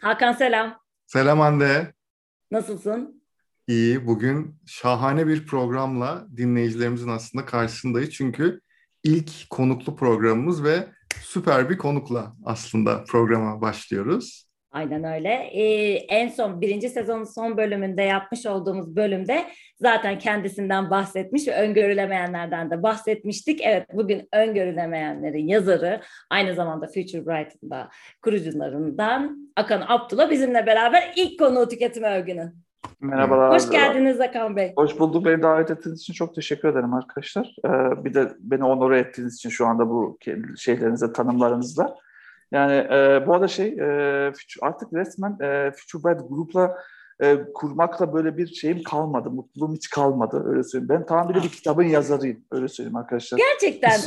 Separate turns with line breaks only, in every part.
Hakan selam.
Selam Hande.
Nasılsın?
İyi. Bugün şahane bir programla dinleyicilerimizin aslında karşısındayız. Çünkü ilk konuklu programımız ve süper bir konukla aslında programa başlıyoruz.
Aynen öyle. Ee, en son birinci sezonun son bölümünde yapmış olduğumuz bölümde zaten kendisinden bahsetmiş ve öngörülemeyenlerden de bahsetmiştik. Evet bugün öngörülemeyenlerin yazarı aynı zamanda Future Bright'ın da kurucularından Akan Abdullah bizimle beraber ilk konu tüketimi övgünü.
Merhabalar.
Hoş geldiniz Akan Bey.
Hoş bulduk. Beni davet ettiğiniz için çok teşekkür ederim arkadaşlar. Ee, bir de beni onore ettiğiniz için şu anda bu şeylerinize, tanımlarınızla. Yani e, bu arada şey e, artık resmen e, Future Bad grupla e, kurmakla böyle bir şeyim kalmadı. Mutluluğum hiç kalmadı öyle söyleyeyim. Ben tam bir kitabın yazarıyım öyle söyleyeyim arkadaşlar.
Gerçekten.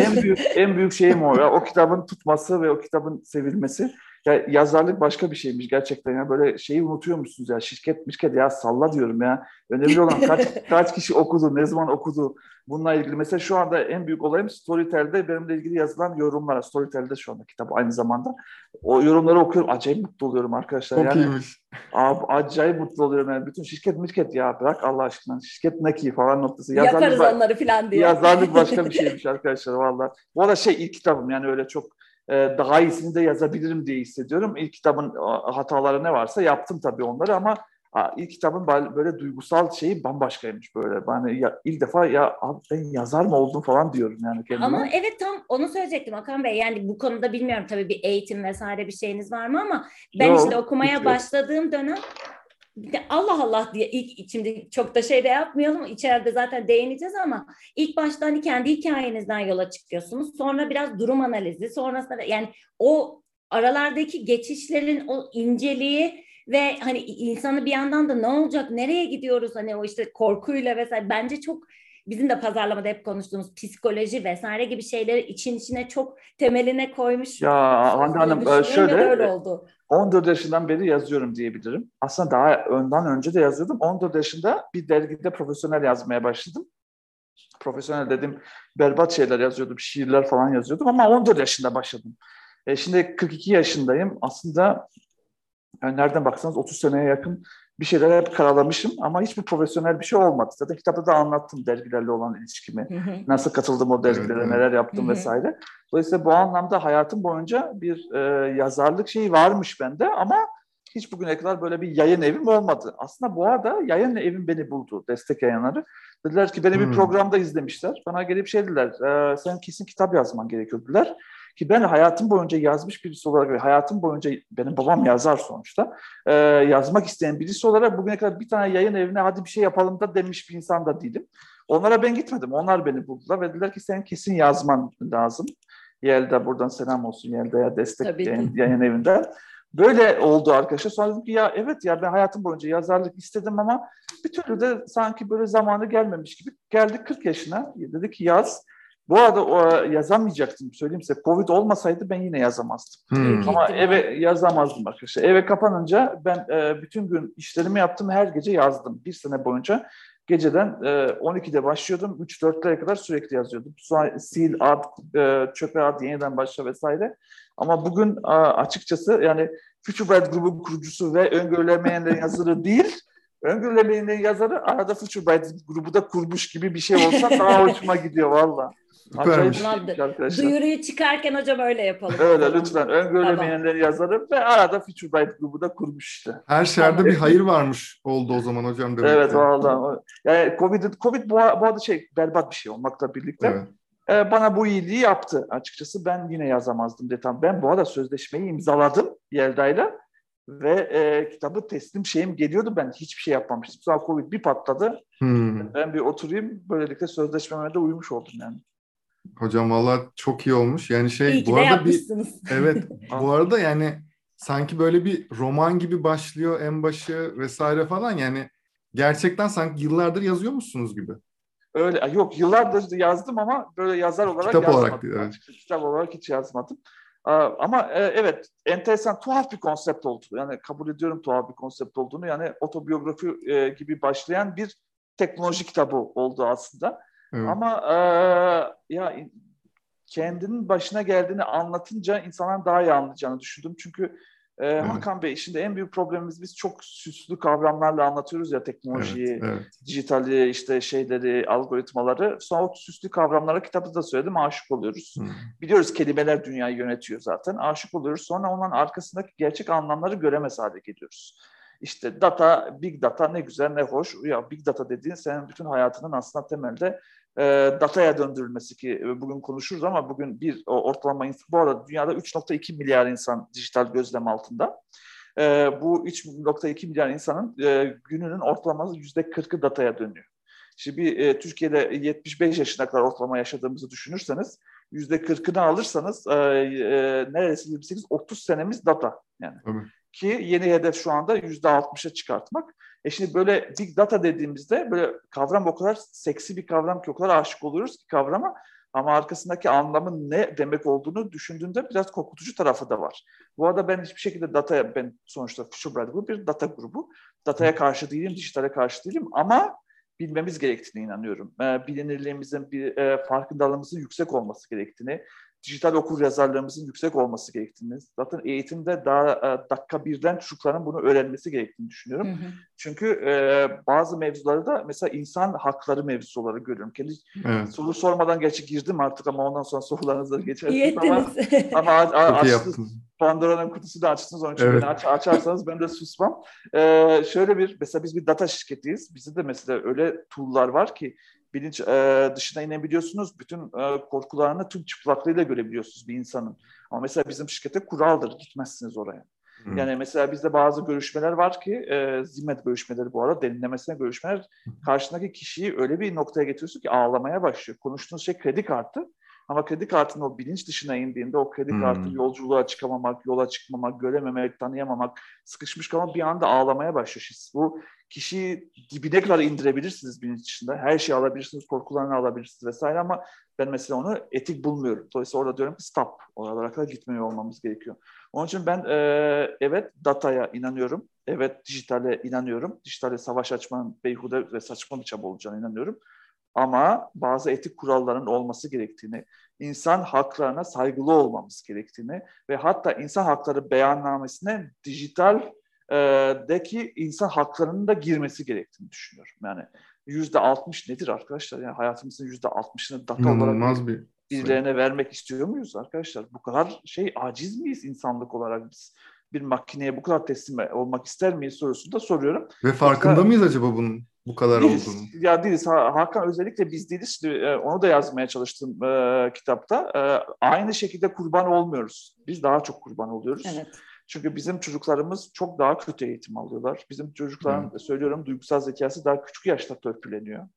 en büyük en büyük şeyim o ya. O kitabın tutması ve o kitabın sevilmesi. Ya yazarlık başka bir şeymiş gerçekten ya. Böyle şeyi unutuyor musunuz ya? Şirket mişket ya salla diyorum ya. Önemli olan kaç kaç kişi okudu, ne zaman okudu bununla ilgili. Mesela şu anda en büyük olayım Storytel'de benimle ilgili yazılan yorumlar. Storytel'de şu anda kitap aynı zamanda. O yorumları okuyorum. Acayip mutlu oluyorum arkadaşlar.
Çok
yani,
iyiymiş.
Abi, acayip mutlu oluyorum. Yani bütün şirket mişket ya bırak Allah aşkına. Şirket ne ki falan noktası.
Yazarlık, Yakarız onları falan diye.
Yazarlık başka bir şeymiş arkadaşlar valla. Bu arada şey ilk kitabım yani öyle çok daha iyisini de yazabilirim diye hissediyorum. İlk kitabın hataları ne varsa yaptım tabii onları ama ilk kitabın böyle duygusal şeyi bambaşkaymış böyle. Ben ya, ilk defa ya abi ben yazar mı oldum falan diyorum yani kendime.
Ama evet tam onu söyleyecektim Hakan Bey. Yani bu konuda bilmiyorum tabii bir eğitim vesaire bir şeyiniz var mı ama ben Yok, işte okumaya başladığım dönem Allah Allah diye ilk şimdi çok da şey de yapmayalım içeride zaten değineceğiz ama ilk başta hani kendi hikayenizden yola çıkıyorsunuz sonra biraz durum analizi sonrasında yani o aralardaki geçişlerin o inceliği ve hani insanı bir yandan da ne olacak nereye gidiyoruz hani o işte korkuyla vesaire bence çok bizim de pazarlamada hep konuştuğumuz psikoloji vesaire gibi şeyleri için içine çok temeline koymuş.
Ya Hande Hanım e, şöyle öyle oldu. 14 yaşından beri yazıyorum diyebilirim. Aslında daha önden önce de yazıyordum. 14 yaşında bir dergide profesyonel yazmaya başladım. Profesyonel dedim berbat şeyler yazıyordum, şiirler falan yazıyordum ama 14 yaşında başladım. E şimdi 42 yaşındayım. Aslında yani nereden baksanız 30 seneye yakın bir şeyler hep karalamışım ama hiçbir profesyonel bir şey olmadı. Zaten kitapta da anlattım dergilerle olan ilişkimi. Nasıl katıldım o dergilere, neler yaptım vesaire. Dolayısıyla bu anlamda hayatım boyunca bir e, yazarlık şeyi varmış bende ama hiç bugüne kadar böyle bir yayın evim olmadı. Aslında bu arada yayın evim beni buldu, destek yayınları. Dediler ki beni bir programda izlemişler. Bana gelip şey dediler, e, sen kesin kitap yazman gerekiyor dediler. Ki ben hayatım boyunca yazmış birisi olarak ve hayatım boyunca benim babam yazar sonuçta. E, yazmak isteyen birisi olarak bugüne kadar bir tane yayın evine hadi bir şey yapalım da demiş bir insan da değilim. Onlara ben gitmedim. Onlar beni buldular ve dediler ki sen kesin yazman lazım. Yelda buradan selam olsun Yelda'ya destek yayın, yayın evinden. Böyle oldu arkadaşlar. Sonra dedim ki ya evet ya ben hayatım boyunca yazarlık istedim ama bir türlü de sanki böyle zamanı gelmemiş gibi. Geldik 40 yaşına. Dedi ki yaz. Bu arada o, yazamayacaktım söyleyeyim size. Covid olmasaydı ben yine yazamazdım. Hmm. Ama eve yazamazdım arkadaşlar. Eve kapanınca ben e, bütün gün işlerimi yaptım. Her gece yazdım. Bir sene boyunca geceden e, 12'de başlıyordum. 3-4'lere kadar sürekli yazıyordum. Sonra sil, at, e, çöpe at, yeniden başla vesaire. Ama bugün e, açıkçası yani Futurebird grubun kurucusu ve öngörülemeyenlerin yazarı değil, öngörülemeyenlerin yazarı arada Futurebird grubu da kurmuş gibi bir şey olsa daha hoşuma gidiyor valla.
Süpermiş.
Duyuruyu çıkarken hocam öyle yapalım.
Öyle lütfen. Öngörülemeyenleri tamam. yazarım ve arada Future Byte grubu da kurmuş işte.
Her şerde bir hayır varmış oldu o zaman hocam.
Demek evet valla. Yani Covid, COVID bu, bu arada şey berbat bir şey olmakla birlikte. Evet. Ee, bana bu iyiliği yaptı açıkçası. Ben yine yazamazdım detam. Ben bu arada sözleşmeyi imzaladım Yelda'yla ve e, kitabı teslim şeyim geliyordu. Ben hiçbir şey yapmamıştım. Sonra Covid bir patladı. Hmm. Ben bir oturayım. Böylelikle sözleşmeme de uymuş oldum yani.
Hocam valla çok iyi olmuş. Yani şey
iyi bu arada bir
evet bu arada yani sanki böyle bir roman gibi başlıyor en başı vesaire falan yani gerçekten sanki yıllardır yazıyor musunuz gibi.
Öyle yok yıllardır yazdım ama böyle yazar olarak
Kitap
yazmadım.
Olarak, evet.
Kitap olarak hiç yazmadım. Ama e, evet enteresan tuhaf bir konsept oldu. Yani kabul ediyorum tuhaf bir konsept olduğunu. Yani otobiyografi e, gibi başlayan bir teknoloji kitabı oldu aslında. Evet. Ama e, ya kendinin başına geldiğini anlatınca insanların daha iyi anlayacağını düşündüm. Çünkü Ee, evet. Hakan Bey şimdi en büyük problemimiz biz çok süslü kavramlarla anlatıyoruz ya teknolojiyi, evet, evet. dijitali, işte şeyleri, algoritmaları. Sonra o süslü kavramlara kitapta da söyledim aşık oluyoruz. Hmm. Biliyoruz kelimeler dünyayı yönetiyor zaten. Aşık oluyoruz. Sonra onun arkasındaki gerçek anlamları göremez hale geliyoruz. İşte data, big data ne güzel ne hoş. Ya big data dediğin senin bütün hayatının aslında temelde e, dataya döndürülmesi ki e, bugün konuşuruz ama bugün bir ortalama bu arada dünyada 3.2 milyar insan dijital gözlem altında. E, bu 3.2 milyar insanın e, gününün ortalaması %40'ı dataya dönüyor. Şimdi e, Türkiye'de 75 yaşına kadar ortalama yaşadığımızı düşünürseniz yüzde kırkını alırsanız e, e, neredeyse 28-30 senemiz data yani. Tabii. Ki yeni hedef şu anda yüzde altmışa çıkartmak. E şimdi böyle big data dediğimizde böyle kavram o kadar seksi bir kavram ki o kadar aşık oluyoruz ki kavrama ama arkasındaki anlamın ne demek olduğunu düşündüğünde biraz korkutucu tarafı da var. Bu arada ben hiçbir şekilde dataya, ben sonuçta Future Bright bir data grubu. Dataya karşı değilim, dijitale karşı değilim ama bilmemiz gerektiğine inanıyorum. Bilinirliğimizin, bir, farkındalığımızın yüksek olması gerektiğini, dijital okur yazarlığımızın yüksek olması gerektiğini, zaten eğitimde daha e, dakika birden çocukların bunu öğrenmesi gerektiğini düşünüyorum. Hı hı. Çünkü e, bazı mevzuları da mesela insan hakları mevzusu olarak görüyorum. Kendi evet. soru sormadan gerçi girdim artık ama ondan sonra sorularınızı geçersiniz ama, ama a, a, Pandora'nın kutusu da açtınız onun için evet. aç, açarsanız ben de susmam. Ee, şöyle bir mesela biz bir data şirketiyiz. Bizde de mesela öyle tool'lar var ki bilinç e, dışına inebiliyorsunuz. Bütün e, korkularını tüm çıplaklığıyla görebiliyorsunuz bir insanın. Ama mesela bizim şirkete kuraldır. Gitmezsiniz oraya. Hmm. Yani mesela bizde bazı görüşmeler var ki e, zimmet görüşmeleri bu arada derinlemesine görüşmeler karşındaki kişiyi öyle bir noktaya getiriyorsun ki ağlamaya başlıyor. Konuştuğunuz şey kredi kartı ama kredi kartının o bilinç dışına indiğinde o kredi hmm. kartı yolculuğa çıkamamak, yola çıkmamak, görememek, tanıyamamak, sıkışmış kalmak bir anda ağlamaya başlıyor. Bu kişiyi dibine kadar indirebilirsiniz bilinç içinde. Her şeyi alabilirsiniz, korkularını alabilirsiniz vesaire ama ben mesela onu etik bulmuyorum. Dolayısıyla orada diyorum ki stop. Oralara kadar gitmiyor olmamız gerekiyor. Onun için ben e, evet dataya inanıyorum. Evet dijitale inanıyorum. Dijitale savaş açmanın beyhude ve saçma bir çaba olacağına inanıyorum. Ama bazı etik kuralların olması gerektiğini, insan haklarına saygılı olmamız gerektiğini ve hatta insan hakları beyannamesine dijital deki insan haklarının da girmesi gerektiğini düşünüyorum. Yani yüzde altmış nedir arkadaşlar? Yani hayatımızın yüzde altmışını data olarak bir birilerine vermek istiyor muyuz arkadaşlar? Bu kadar şey aciz miyiz insanlık olarak biz? Bir makineye bu kadar teslim olmak ister miyiz sorusunu da soruyorum.
Ve farkında Yoksa, mıyız acaba bunun bu kadar
değiliz,
olduğunu?
Ya değiliz. Hakan özellikle biz değiliz. E, onu da yazmaya çalıştım e, kitapta. E, aynı şekilde kurban olmuyoruz. Biz daha çok kurban oluyoruz. Evet. Çünkü bizim çocuklarımız çok daha kötü eğitim alıyorlar. Bizim çocukların hmm. söylüyorum duygusal zekası daha küçük yaşta törpüleniyor.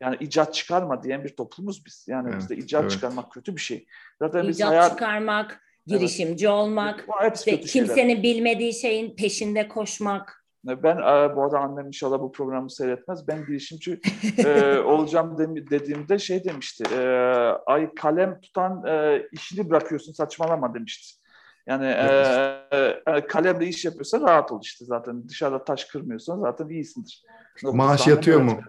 Yani icat çıkarma diyen bir toplumuz biz. Yani evet, bizde icat evet. çıkarmak kötü bir şey.
Zaten icat biz hayal... çıkarmak, girişimci evet. olmak, işte kimsenin şeyler. bilmediği şeyin peşinde koşmak.
Ben bu arada annem inşallah bu programı seyretmez. Ben girişimci e, olacağım de, dediğimde şey demişti. E, ay kalem tutan e, işini bırakıyorsun saçmalama demişti. Yani evet. e, kalemle iş yapıyorsan rahat ol işte zaten. Dışarıda taş kırmıyorsan zaten iyisindir.
Maaş yatıyor mu?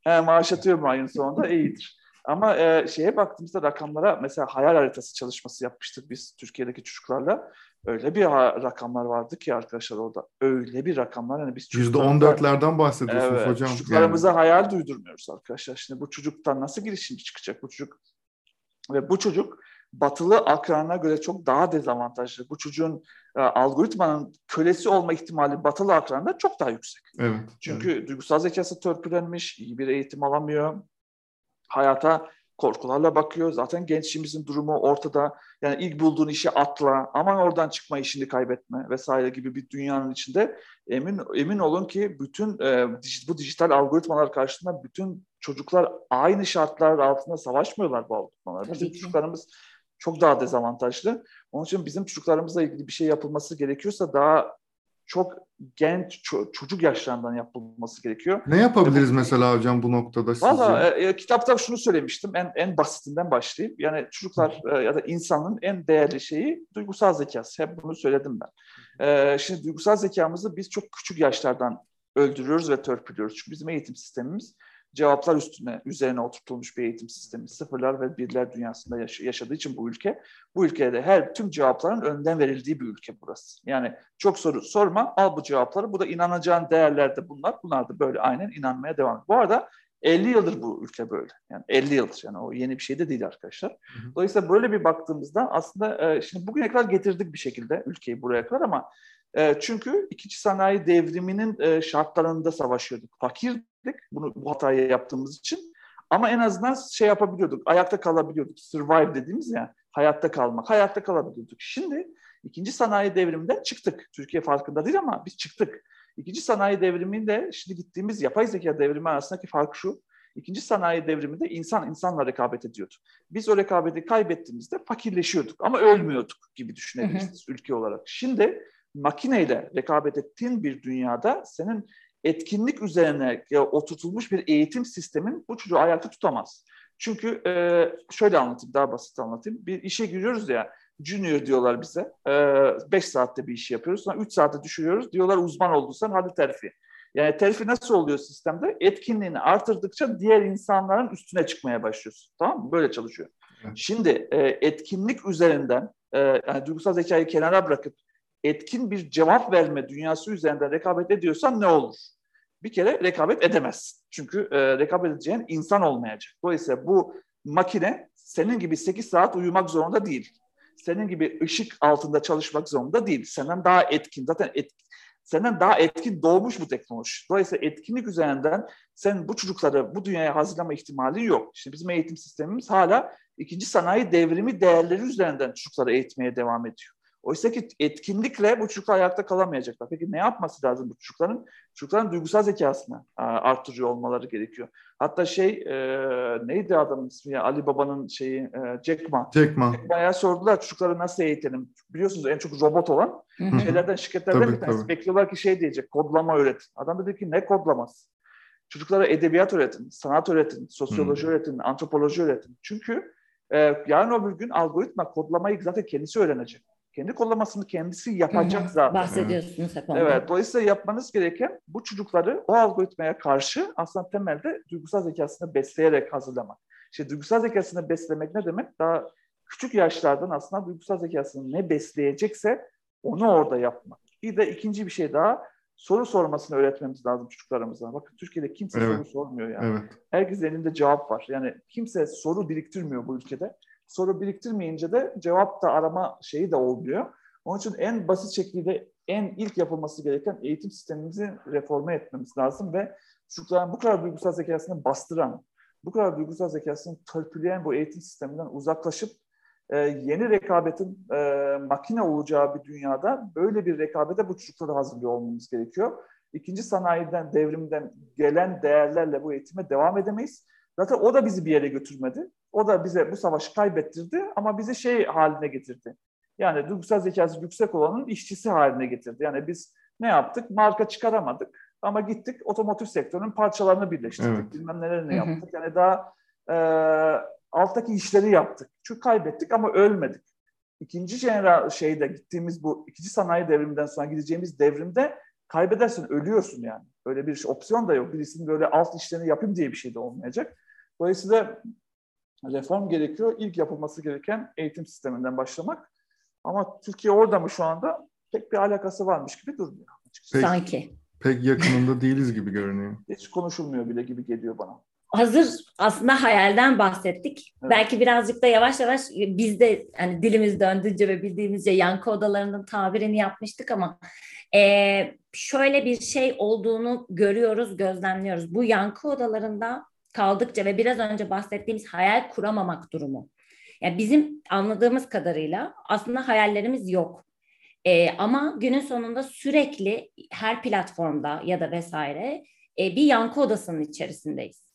He, maaş yatıyor mu ayın sonunda? İyidir. Ama e, şeye baktığımızda rakamlara mesela hayal haritası çalışması yapmıştık biz Türkiye'deki çocuklarla. Öyle bir rakamlar vardı ki arkadaşlar orada. Öyle bir rakamlar. Yani biz
Yüzde on dörtlerden bahsediyorsunuz evet, hocam.
Çocuklarımıza yani. hayal duydurmuyoruz arkadaşlar. Şimdi bu çocuktan nasıl girişimci çıkacak bu çocuk? Ve bu çocuk batılı akranına göre çok daha dezavantajlı. Bu çocuğun e, algoritmanın kölesi olma ihtimali batılı akranında çok daha yüksek. Evet, Çünkü evet. duygusal zekası törpülenmiş, iyi bir eğitim alamıyor. Hayata korkularla bakıyor. Zaten gençliğimizin durumu ortada. Yani ilk bulduğun işi atla, aman oradan çıkma işini kaybetme vesaire gibi bir dünyanın içinde emin emin olun ki bütün e, bu dijital algoritmalar karşısında bütün çocuklar aynı şartlar altında savaşmıyorlar bu algoritmalar. Bizim çocuklarımız çok daha dezavantajlı. Onun için bizim çocuklarımızla ilgili bir şey yapılması gerekiyorsa daha çok genç çocuk yaşlarından yapılması gerekiyor.
Ne yapabiliriz bu, mesela hocam bu noktada sizce?
Valla e, e, kitapta şunu söylemiştim en en basitinden başlayayım. Yani çocuklar e, ya da insanın en değerli şeyi duygusal zekası. Hep bunu söyledim ben. E, şimdi duygusal zekamızı biz çok küçük yaşlardan öldürüyoruz ve törpülüyoruz. Çünkü bizim eğitim sistemimiz cevaplar üstüne üzerine oturtulmuş bir eğitim sistemi. Sıfırlar ve birler dünyasında yaş- yaşadığı için bu ülke. Bu ülkede her tüm cevapların önden verildiği bir ülke burası. Yani çok soru sorma, al bu cevapları. Bu da inanacağın değerler de bunlar. Bunlar da böyle aynen inanmaya devam ediyor. Bu arada 50 yıldır bu ülke böyle. Yani 50 yıldır yani o yeni bir şey de değil arkadaşlar. Dolayısıyla böyle bir baktığımızda aslında e, şimdi bugüne kadar getirdik bir şekilde ülkeyi buraya kadar ama e, çünkü ikinci sanayi devriminin e, şartlarında savaşıyorduk. Fakirdik bunu bu hatayı yaptığımız için. Ama en azından şey yapabiliyorduk. Ayakta kalabiliyorduk. Survive dediğimiz ya hayatta kalmak. Hayatta kalabiliyorduk. Şimdi ikinci sanayi devriminden çıktık. Türkiye farkında değil ama biz çıktık. İkinci sanayi devriminde şimdi gittiğimiz yapay zeka devrimi arasındaki fark şu. İkinci sanayi devriminde insan insanla rekabet ediyordu. Biz o rekabeti kaybettiğimizde fakirleşiyorduk ama ölmüyorduk gibi düşünebilirsiniz ülke olarak. Şimdi makineyle rekabet ettiğin bir dünyada senin etkinlik üzerine oturtulmuş bir eğitim sistemin bu çocuğu ayakta tutamaz. Çünkü e, şöyle anlatayım, daha basit anlatayım. Bir işe giriyoruz ya, junior diyorlar bize. 5 e, saatte bir iş yapıyoruz. Sonra 3 saatte düşürüyoruz. Diyorlar uzman olduysan hadi terfi. Yani terfi nasıl oluyor sistemde? Etkinliğini artırdıkça diğer insanların üstüne çıkmaya başlıyorsun. Tamam mı? Böyle çalışıyor. Şimdi e, etkinlik üzerinden e, yani duygusal zekayı kenara bırakıp etkin bir cevap verme dünyası üzerinden rekabet ediyorsan ne olur? Bir kere rekabet edemez. Çünkü e, rekabet edeceğin insan olmayacak. Dolayısıyla bu makine senin gibi 8 saat uyumak zorunda değil. Senin gibi ışık altında çalışmak zorunda değil. Senden daha etkin, zaten et, senden daha etkin doğmuş bu teknoloji. Dolayısıyla etkinlik üzerinden sen bu çocukları bu dünyaya hazırlama ihtimali yok. Şimdi bizim eğitim sistemimiz hala ikinci sanayi devrimi değerleri üzerinden çocukları eğitmeye devam ediyor. Oysa ki etkinlikle bu çocuklar ayakta kalamayacaklar. Peki ne yapması lazım bu çocukların? Çocukların duygusal zekasını arttırıyor olmaları gerekiyor. Hatta şey e, neydi adamın ismi ya Ali Baba'nın şeyi e, Jack Ma.
Jack Ma. Jack
Ma'ya sordular çocukları nasıl eğitelim? Biliyorsunuz en çok robot olan Hı-hı. şeylerden şirketlerden tabii, bir tanesi. Tabii. Bekliyorlar ki şey diyecek kodlama öğret. Adam dedi ki ne kodlaması? Çocuklara edebiyat öğretin, sanat öğretin, sosyoloji Hı-hı. öğretin, antropoloji öğretin. Çünkü e, yarın öbür gün algoritma kodlamayı zaten kendisi öğrenecek kendi kollamasını kendisi yapacak zaten.
Bahsediyorsunuz hep
ondan. Evet, dolayısıyla yapmanız gereken bu çocukları o algoritmaya karşı aslında temelde duygusal zekasını besleyerek hazırlamak. İşte duygusal zekasını beslemek ne demek? Daha küçük yaşlardan aslında duygusal zekasını ne besleyecekse onu orada yapmak. Bir de ikinci bir şey daha soru sormasını öğretmemiz lazım çocuklarımıza. Bakın Türkiye'de kimse evet. soru sormuyor yani. Evet. Herkesin elinde cevap var. Yani kimse soru biriktirmiyor bu ülkede soru biriktirmeyince de cevap da arama şeyi de olmuyor. Onun için en basit şekilde en ilk yapılması gereken eğitim sistemimizi reforme etmemiz lazım ve çocukların bu kadar duygusal zekasını bastıran, bu kadar duygusal zekasını törpüleyen bu eğitim sisteminden uzaklaşıp e, yeni rekabetin e, makine olacağı bir dünyada böyle bir rekabete bu çocukları hazırlıyor olmamız gerekiyor. İkinci sanayiden, devrimden gelen değerlerle bu eğitime devam edemeyiz. Zaten o da bizi bir yere götürmedi. O da bize bu savaşı kaybettirdi ama bizi şey haline getirdi. Yani duygusal zekası yüksek olanın işçisi haline getirdi. Yani biz ne yaptık? Marka çıkaramadık ama gittik otomotiv sektörünün parçalarını birleştirdik. Evet. Bilmem nelerini yaptık. Yani daha e, alttaki işleri yaptık. Çünkü kaybettik ama ölmedik. İkinci general şeyde gittiğimiz bu ikinci sanayi devriminden sonra gideceğimiz devrimde kaybedersin ölüyorsun yani. Öyle bir opsiyon da yok. Birisinin böyle alt işlerini yapayım diye bir şey de olmayacak. Dolayısıyla reform gerekiyor. İlk yapılması gereken eğitim sisteminden başlamak. Ama Türkiye orada mı şu anda? Pek bir alakası varmış gibi durmuyor.
Pek, Sanki.
Pek yakınında değiliz gibi görünüyor.
Hiç konuşulmuyor bile gibi geliyor bana.
Hazır aslında hayalden bahsettik. Evet. Belki birazcık da yavaş yavaş biz de hani dilimiz döndüğünce ve bildiğimizce yankı odalarının tabirini yapmıştık ama e, şöyle bir şey olduğunu görüyoruz, gözlemliyoruz. Bu yankı odalarında kaldıkça ve biraz önce bahsettiğimiz hayal kuramamak durumu. Yani bizim anladığımız kadarıyla aslında hayallerimiz yok. E, ama günün sonunda sürekli her platformda ya da vesaire e, bir yankı odasının içerisindeyiz.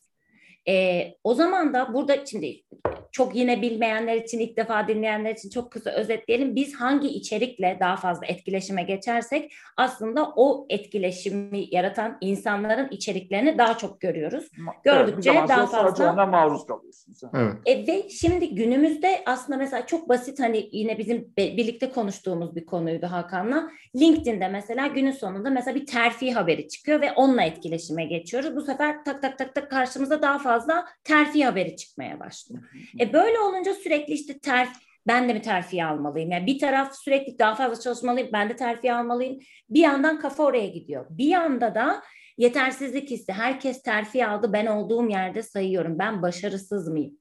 E, o zaman da burada şimdi çok yine bilmeyenler için ilk defa dinleyenler için çok kısa özetleyelim. Biz hangi içerikle daha fazla etkileşime geçersek aslında o etkileşimi yaratan insanların içeriklerini daha çok görüyoruz. Gördükçe evet, daha fazla
ona maruz kalıyorsunuz.
Evet. E, ve şimdi günümüzde aslında mesela çok basit hani yine bizim birlikte konuştuğumuz bir konuydu Hakan'la. LinkedIn'de mesela günün sonunda mesela bir terfi haberi çıkıyor ve onunla etkileşime geçiyoruz. Bu sefer tak tak tak tak karşımıza daha fazla terfi haberi çıkmaya başlıyor. E böyle olunca sürekli işte terfi ben de mi terfi almalıyım? Yani bir taraf sürekli daha fazla çalışmalıyım, ben de terfi almalıyım. Bir yandan kafa oraya gidiyor. Bir yanda da yetersizlik hissi. Herkes terfi aldı, ben olduğum yerde sayıyorum. Ben başarısız mıyım?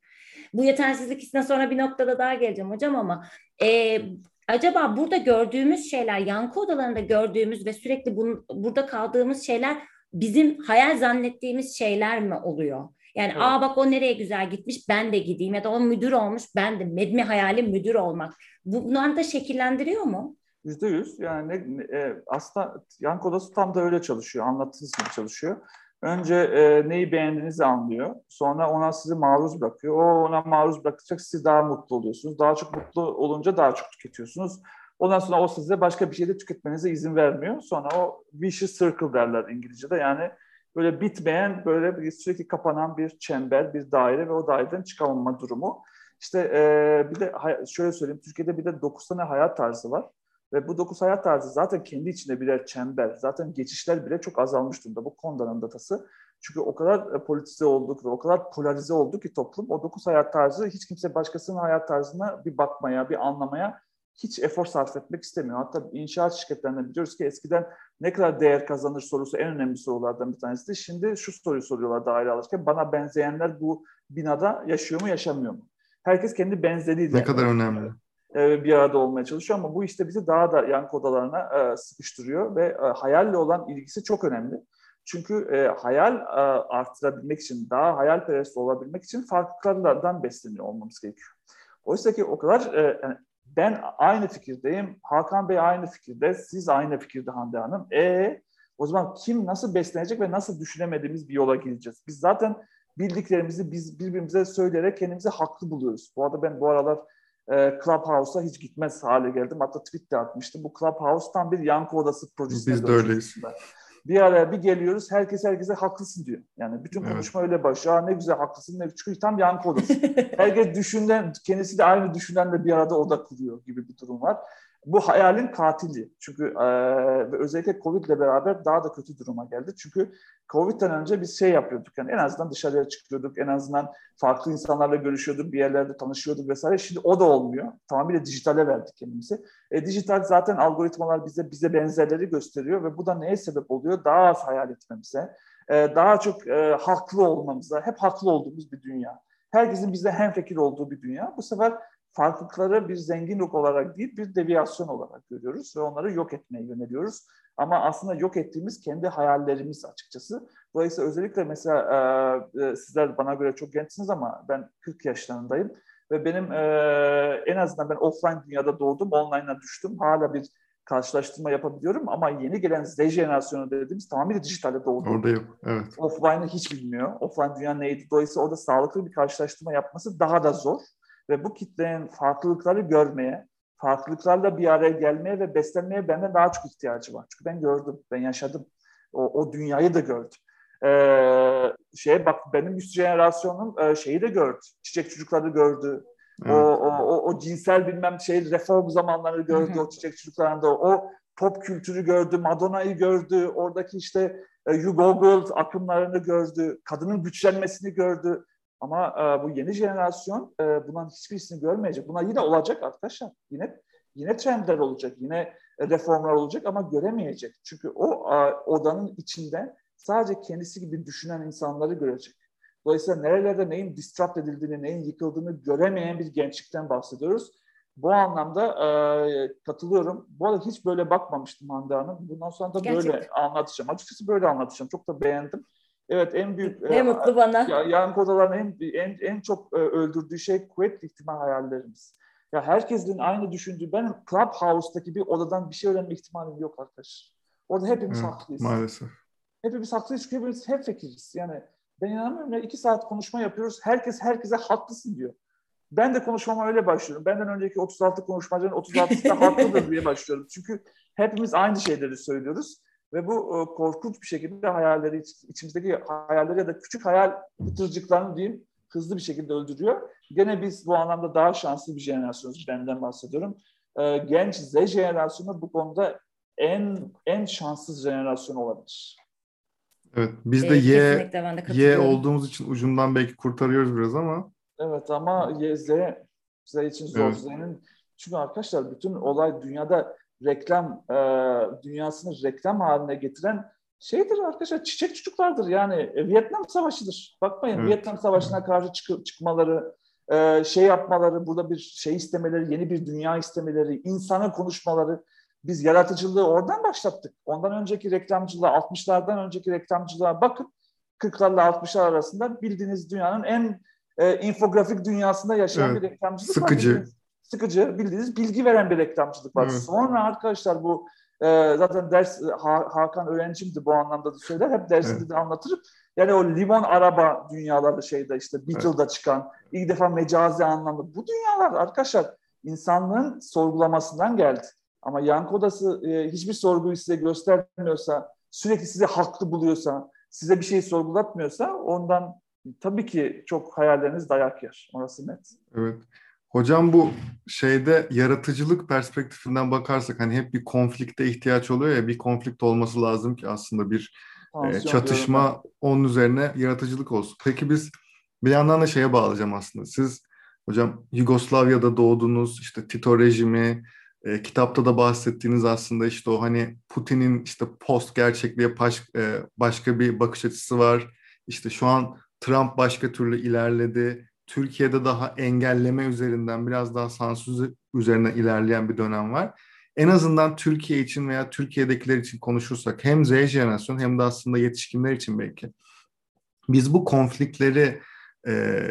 Bu yetersizlik hissine sonra bir noktada daha geleceğim hocam ama e, acaba burada gördüğümüz şeyler, yankı odalarında gördüğümüz ve sürekli bunun, burada kaldığımız şeyler bizim hayal zannettiğimiz şeyler mi oluyor? Yani evet. aa bak o nereye güzel gitmiş ben de gideyim ya da o müdür olmuş ben de medmi hayalim müdür olmak. Bunlar da şekillendiriyor mu?
Yüzde yüz. Yani e, aslında yan kodası tam da öyle çalışıyor. Anlattığınız gibi çalışıyor. Önce e, neyi beğendiğinizi anlıyor. Sonra ona sizi maruz bırakıyor. O ona maruz bırakacak siz daha mutlu oluyorsunuz. Daha çok mutlu olunca daha çok tüketiyorsunuz. Ondan sonra o size başka bir şey de tüketmenize izin vermiyor. Sonra o vicious circle derler İngilizce'de. Yani böyle bitmeyen, böyle sürekli kapanan bir çember, bir daire ve o daireden çıkamama durumu. İşte e, bir de şöyle söyleyeyim, Türkiye'de bir de dokuz tane hayat tarzı var. Ve bu dokuz hayat tarzı zaten kendi içinde birer çember. Zaten geçişler bile çok azalmış durumda. Bu Konda'nın datası. Çünkü o kadar e, politize olduk ve o kadar polarize oldu ki toplum. O dokuz hayat tarzı hiç kimse başkasının hayat tarzına bir bakmaya, bir anlamaya hiç efor sarf etmek istemiyor. Hatta inşaat şirketlerinden biliyoruz ki eskiden ne kadar değer kazanır sorusu en önemli sorulardan bir tanesi. Şimdi şu soruyu soruyorlar daire alırken bana benzeyenler bu binada yaşıyor mu yaşamıyor mu? Herkes kendi benzeriyle.
Ne kadar önemli.
E, bir arada olmaya çalışıyor ama bu işte bizi daha da yankı odalarına e, sıkıştırıyor ve e, hayalle olan ilgisi çok önemli. Çünkü e, hayal e, arttırabilmek için, daha hayalperest olabilmek için farklılıklardan besleniyor olmamız gerekiyor. Oysa ki o kadar e, yani ben aynı fikirdeyim, Hakan Bey aynı fikirde, siz aynı fikirde Hande Hanım. E o zaman kim nasıl beslenecek ve nasıl düşünemediğimiz bir yola gideceğiz? Biz zaten bildiklerimizi biz birbirimize söyleyerek kendimizi haklı buluyoruz. Bu arada ben bu aralar e, Clubhouse'a hiç gitmez hale geldim. Hatta tweet de atmıştım. Bu Clubhouse tam bir yankı odası projesi.
Biz de öyleyiz.
Bir araya bir geliyoruz, herkes herkese haklısın diyor. Yani bütün konuşma evet. öyle başlıyor. Ne güzel haklısın, ne çünkü tam yankı odası. herkes düşünen, kendisi de aynı düşünenle bir arada oda kuruyor gibi bir durum var. Bu hayalin katili. Çünkü e, özellikle Covid ile beraber daha da kötü duruma geldi. Çünkü Covid'den önce biz şey yapıyorduk yani en azından dışarıya çıkıyorduk, en azından farklı insanlarla görüşüyorduk, bir yerlerde tanışıyorduk vesaire. Şimdi o da olmuyor. Tamamıyla dijitale verdik kendimizi. E, dijital zaten algoritmalar bize bize benzerleri gösteriyor ve bu da neye sebep oluyor? Daha az hayal etmemize, e, daha çok e, haklı olmamıza, hep haklı olduğumuz bir dünya. Herkesin bize hemfikir olduğu bir dünya. Bu sefer farklılıkları bir zenginlik olarak değil bir deviyasyon olarak görüyoruz ve onları yok etmeye yöneliyoruz. Ama aslında yok ettiğimiz kendi hayallerimiz açıkçası. Dolayısıyla özellikle mesela e, sizler bana göre çok gençsiniz ama ben 40 yaşlarındayım ve benim e, en azından ben offline dünyada doğdum, online'a düştüm. Hala bir karşılaştırma yapabiliyorum ama yeni gelen Z jenerasyonu dediğimiz tamamıyla dijitale doğdu.
Orada yok, evet.
Offline'ı hiç bilmiyor. Offline dünya neydi? Dolayısıyla orada sağlıklı bir karşılaştırma yapması daha da zor ve bu kitlenin farklılıkları görmeye, farklılıklarla bir araya gelmeye ve beslenmeye benden daha çok ihtiyacı var. Çünkü ben gördüm, ben yaşadım. O, o dünyayı da gördüm. Ee, şeye bak benim üst jenerasyonum e, şeyi de gördü. Çiçek çocukları gördü. Evet. O, o, o, o cinsel bilmem şey reform zamanları gördü Hı-hı. o çiçek çocuklarında. O pop kültürü gördü, Madonna'yı gördü. Oradaki işte e, You Google akımlarını gördü. Kadının güçlenmesini gördü. Ama e, bu yeni jenerasyon e, bundan hiçbirisini görmeyecek. Buna yine olacak arkadaşlar. Yine yine trendler olacak, yine reformlar olacak ama göremeyecek. Çünkü o e, odanın içinde sadece kendisi gibi düşünen insanları görecek. Dolayısıyla nerelerde neyin disrupt edildiğini, neyin yıkıldığını göremeyen bir gençlikten bahsediyoruz. Bu anlamda e, katılıyorum. Bu arada hiç böyle bakmamıştım Hande Hanım. Bundan sonra da Gerçekten. böyle anlatacağım. Açıkçası böyle anlatacağım. Çok da beğendim. Evet en büyük
ne e, mutlu bana.
Ya, yankı odaların en, en en çok e, öldürdüğü şey kuvvetli ihtimal hayallerimiz. Ya herkesin aynı düşündüğü benim Clubhouse'daki bir odadan bir şey öğrenme ihtimalim yok arkadaş. Orada hepimiz evet, haklıyız.
Maalesef.
Hepimiz haklıyız çünkü hepimiz hep fikiriz. Yani ben inanmıyorum ya iki saat konuşma yapıyoruz. Herkes herkese haklısın diyor. Ben de konuşmama öyle başlıyorum. Benden önceki 36 konuşmacının 36'sı da haklıdır diye başlıyorum. Çünkü hepimiz aynı şeyleri söylüyoruz. Ve bu e, korkunç bir şekilde hayalleri, içimizdeki hayalleri ya da küçük hayal pıtırcıklarını diyeyim hızlı bir şekilde öldürüyor. Gene biz bu anlamda daha şanslı bir jenerasyonuz. Benden bahsediyorum. E, genç Z jenerasyonu bu konuda en en şanssız jenerasyon olabilir.
Evet, biz de Y, Y olduğumuz için ucundan belki kurtarıyoruz biraz ama.
Evet ama Y, Z, Z için zor. Evet. Z'nin çünkü arkadaşlar bütün olay dünyada reklam e, dünyasını reklam haline getiren şeydir arkadaşlar çiçek çocuklardır yani e, Vietnam Savaşı'dır. Bakmayın evet. Vietnam Savaşı'na karşı çık çıkmaları, e, şey yapmaları, burada bir şey istemeleri, yeni bir dünya istemeleri, insana konuşmaları. Biz yaratıcılığı oradan başlattık. Ondan önceki reklamcılığa, 60'lardan önceki reklamcılığa bakın. 40'larla 60'lar arasında bildiğiniz dünyanın en e, infografik dünyasında yaşayan evet. bir reklamcılık
Sıkıcı. var.
Sıkıcı. Sıkıcı, bildiğiniz bilgi veren bir reklamcılık var. Evet. Sonra arkadaşlar bu e, zaten ders ha, Hakan öğrencimdi bu anlamda da söyler. Hep dersinde evet. de anlatırım. Yani o limon araba dünyaları şeyde işte Beatle'da evet. çıkan ilk defa mecazi anlamda. Bu dünyalar arkadaşlar insanlığın sorgulamasından geldi. Ama yankı odası e, hiçbir sorguyu size göstermiyorsa, sürekli sizi haklı buluyorsa, size bir şey sorgulatmıyorsa ondan tabii ki çok hayalleriniz dayak yer. Orası net.
Evet. Hocam bu şeyde yaratıcılık perspektifinden bakarsak hani hep bir konflikte ihtiyaç oluyor ya bir konflikt olması lazım ki aslında bir e, çatışma onun üzerine yaratıcılık olsun. Peki biz bir yandan da şeye bağlayacağım aslında. Siz hocam Yugoslavya'da doğdunuz işte Tito rejimi e, kitapta da bahsettiğiniz aslında işte o hani Putin'in işte post gerçekliğe baş, e, başka bir bakış açısı var. İşte şu an Trump başka türlü ilerledi. Türkiye'de daha engelleme üzerinden biraz daha sansür üzerine ilerleyen bir dönem var. En azından Türkiye için veya Türkiye'dekiler için konuşursak hem Z jenerasyon hem de aslında yetişkinler için belki biz bu konfliktleri e,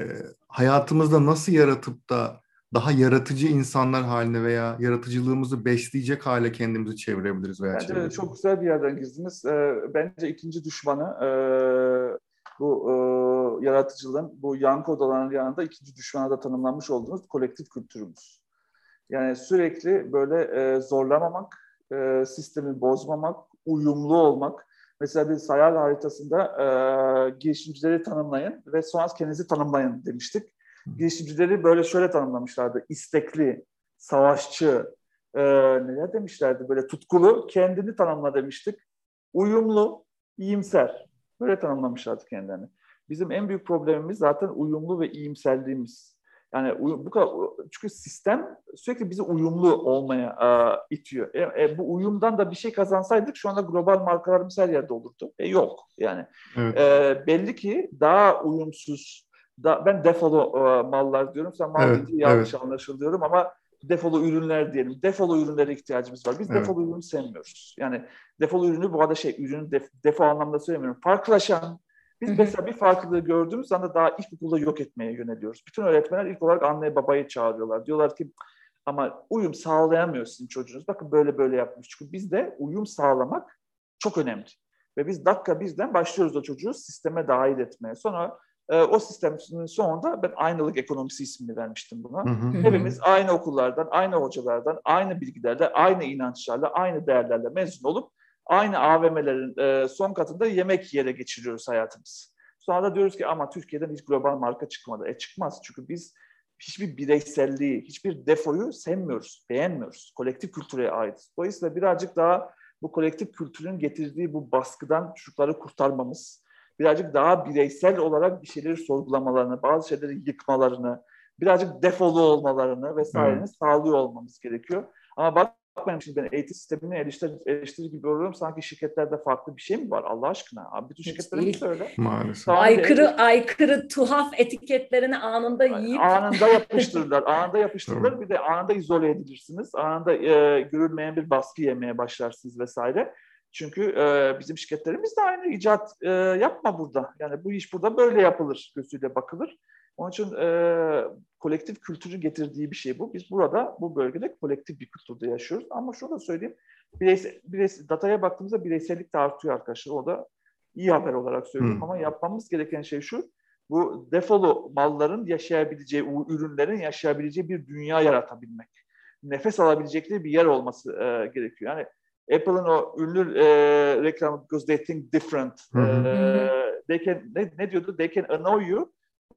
hayatımızda nasıl yaratıp da daha yaratıcı insanlar haline veya yaratıcılığımızı besleyecek hale kendimizi çevirebiliriz veya
Bence çevirebiliriz. çok güzel bir yerden girdiniz. Ee, bence ikinci düşmanı e, bu e, yaratıcılığın bu yankı odalarının yanında ikinci düşmana da tanımlanmış olduğunuz kolektif kültürümüz. Yani sürekli böyle e, zorlamamak, e, sistemi bozmamak, uyumlu olmak. Mesela bir sayar haritasında e, girişimcileri tanımlayın ve sonra kendinizi tanımlayın demiştik. Girişimcileri böyle şöyle tanımlamışlardı. İstekli, savaşçı, e, neler demişlerdi böyle tutkulu, kendini tanımla demiştik. Uyumlu, iyimser. Böyle tanımlamışlardı kendilerini. Bizim en büyük problemimiz zaten uyumlu ve iyimserliğimiz. Yani bu kadar çünkü sistem sürekli bizi uyumlu olmaya e, itiyor. E, e, bu uyumdan da bir şey kazansaydık şu anda global markalarımız her yerde olurdu. E, yok yani. Evet. E, belli ki daha uyumsuz, da, ben defolu e, mallar diyorum. Sen mal evet, yanlış evet. anlaşılıyorum ama defolu ürünler diyelim. Defolu ürünlere ihtiyacımız var. Biz evet. defolu ürünü sevmiyoruz. Yani defolu ürünü bu arada şey ürünü def, defo anlamda söylemiyorum. Farklılaşan, biz Hı-hı. mesela bir farklılığı gördüğümüz anda daha ilkokulda yok etmeye yöneliyoruz. Bütün öğretmenler ilk olarak anne babayı çağırıyorlar. Diyorlar ki ama uyum sağlayamıyor sizin çocuğunuz. Bakın böyle böyle yapmış. Çünkü bizde uyum sağlamak çok önemli. Ve biz dakika bizden başlıyoruz o çocuğu sisteme dahil etmeye. Sonra e, o sistemin sonunda ben aynalık ekonomisi ismini vermiştim buna. Hı hı. Hepimiz aynı okullardan, aynı hocalardan, aynı bilgilerle, aynı inançlarla, aynı değerlerle mezun olup aynı AVM'lerin e, son katında yemek yere geçiriyoruz hayatımız. Sonra da diyoruz ki ama Türkiye'den hiç global marka çıkmadı. E çıkmaz çünkü biz hiçbir bireyselliği, hiçbir defoyu sevmiyoruz, beğenmiyoruz. Kolektif kültüre ait. Dolayısıyla birazcık daha bu kolektif kültürün getirdiği bu baskıdan çocukları kurtarmamız, birazcık daha bireysel olarak bir şeyleri sorgulamalarını, bazı şeyleri yıkmalarını, birazcık defolu olmalarını vesaireni hmm. sağlıyor olmamız gerekiyor. Ama bak bakmayın şimdi ben eğitim sistemini eleştir, eleştiri gibi görüyorum. Sanki şirketlerde farklı bir şey mi var Allah aşkına? Abi bütün şirketlerimiz öyle.
Maalesef.
Aykırı, eleştir... aykırı tuhaf etiketlerini anında yiyip.
Anında yapıştırırlar. anında yapıştırırlar. bir de anında izole edilirsiniz. Anında e, görülmeyen bir baskı yemeye başlarsınız vesaire. Çünkü e, bizim şirketlerimiz de aynı icat e, yapma burada. Yani bu iş burada böyle yapılır gözüyle bakılır. Onun için e, kolektif kültürün getirdiği bir şey bu. Biz burada bu bölgede kolektif bir kültürde yaşıyoruz. Ama şunu da söyleyeyim. Bireysel, bireysel, dataya baktığımızda bireysellik de artıyor arkadaşlar. O da iyi haber olarak söylüyorum. Hmm. Ama yapmamız gereken şey şu. bu defolu malların yaşayabileceği, ürünlerin yaşayabileceği bir dünya yaratabilmek. Nefes alabilecekleri bir yer olması e, gerekiyor. Yani Apple'ın o ünlü e, reklamı because they think different. E, they can, ne, ne diyordu? They can annoy you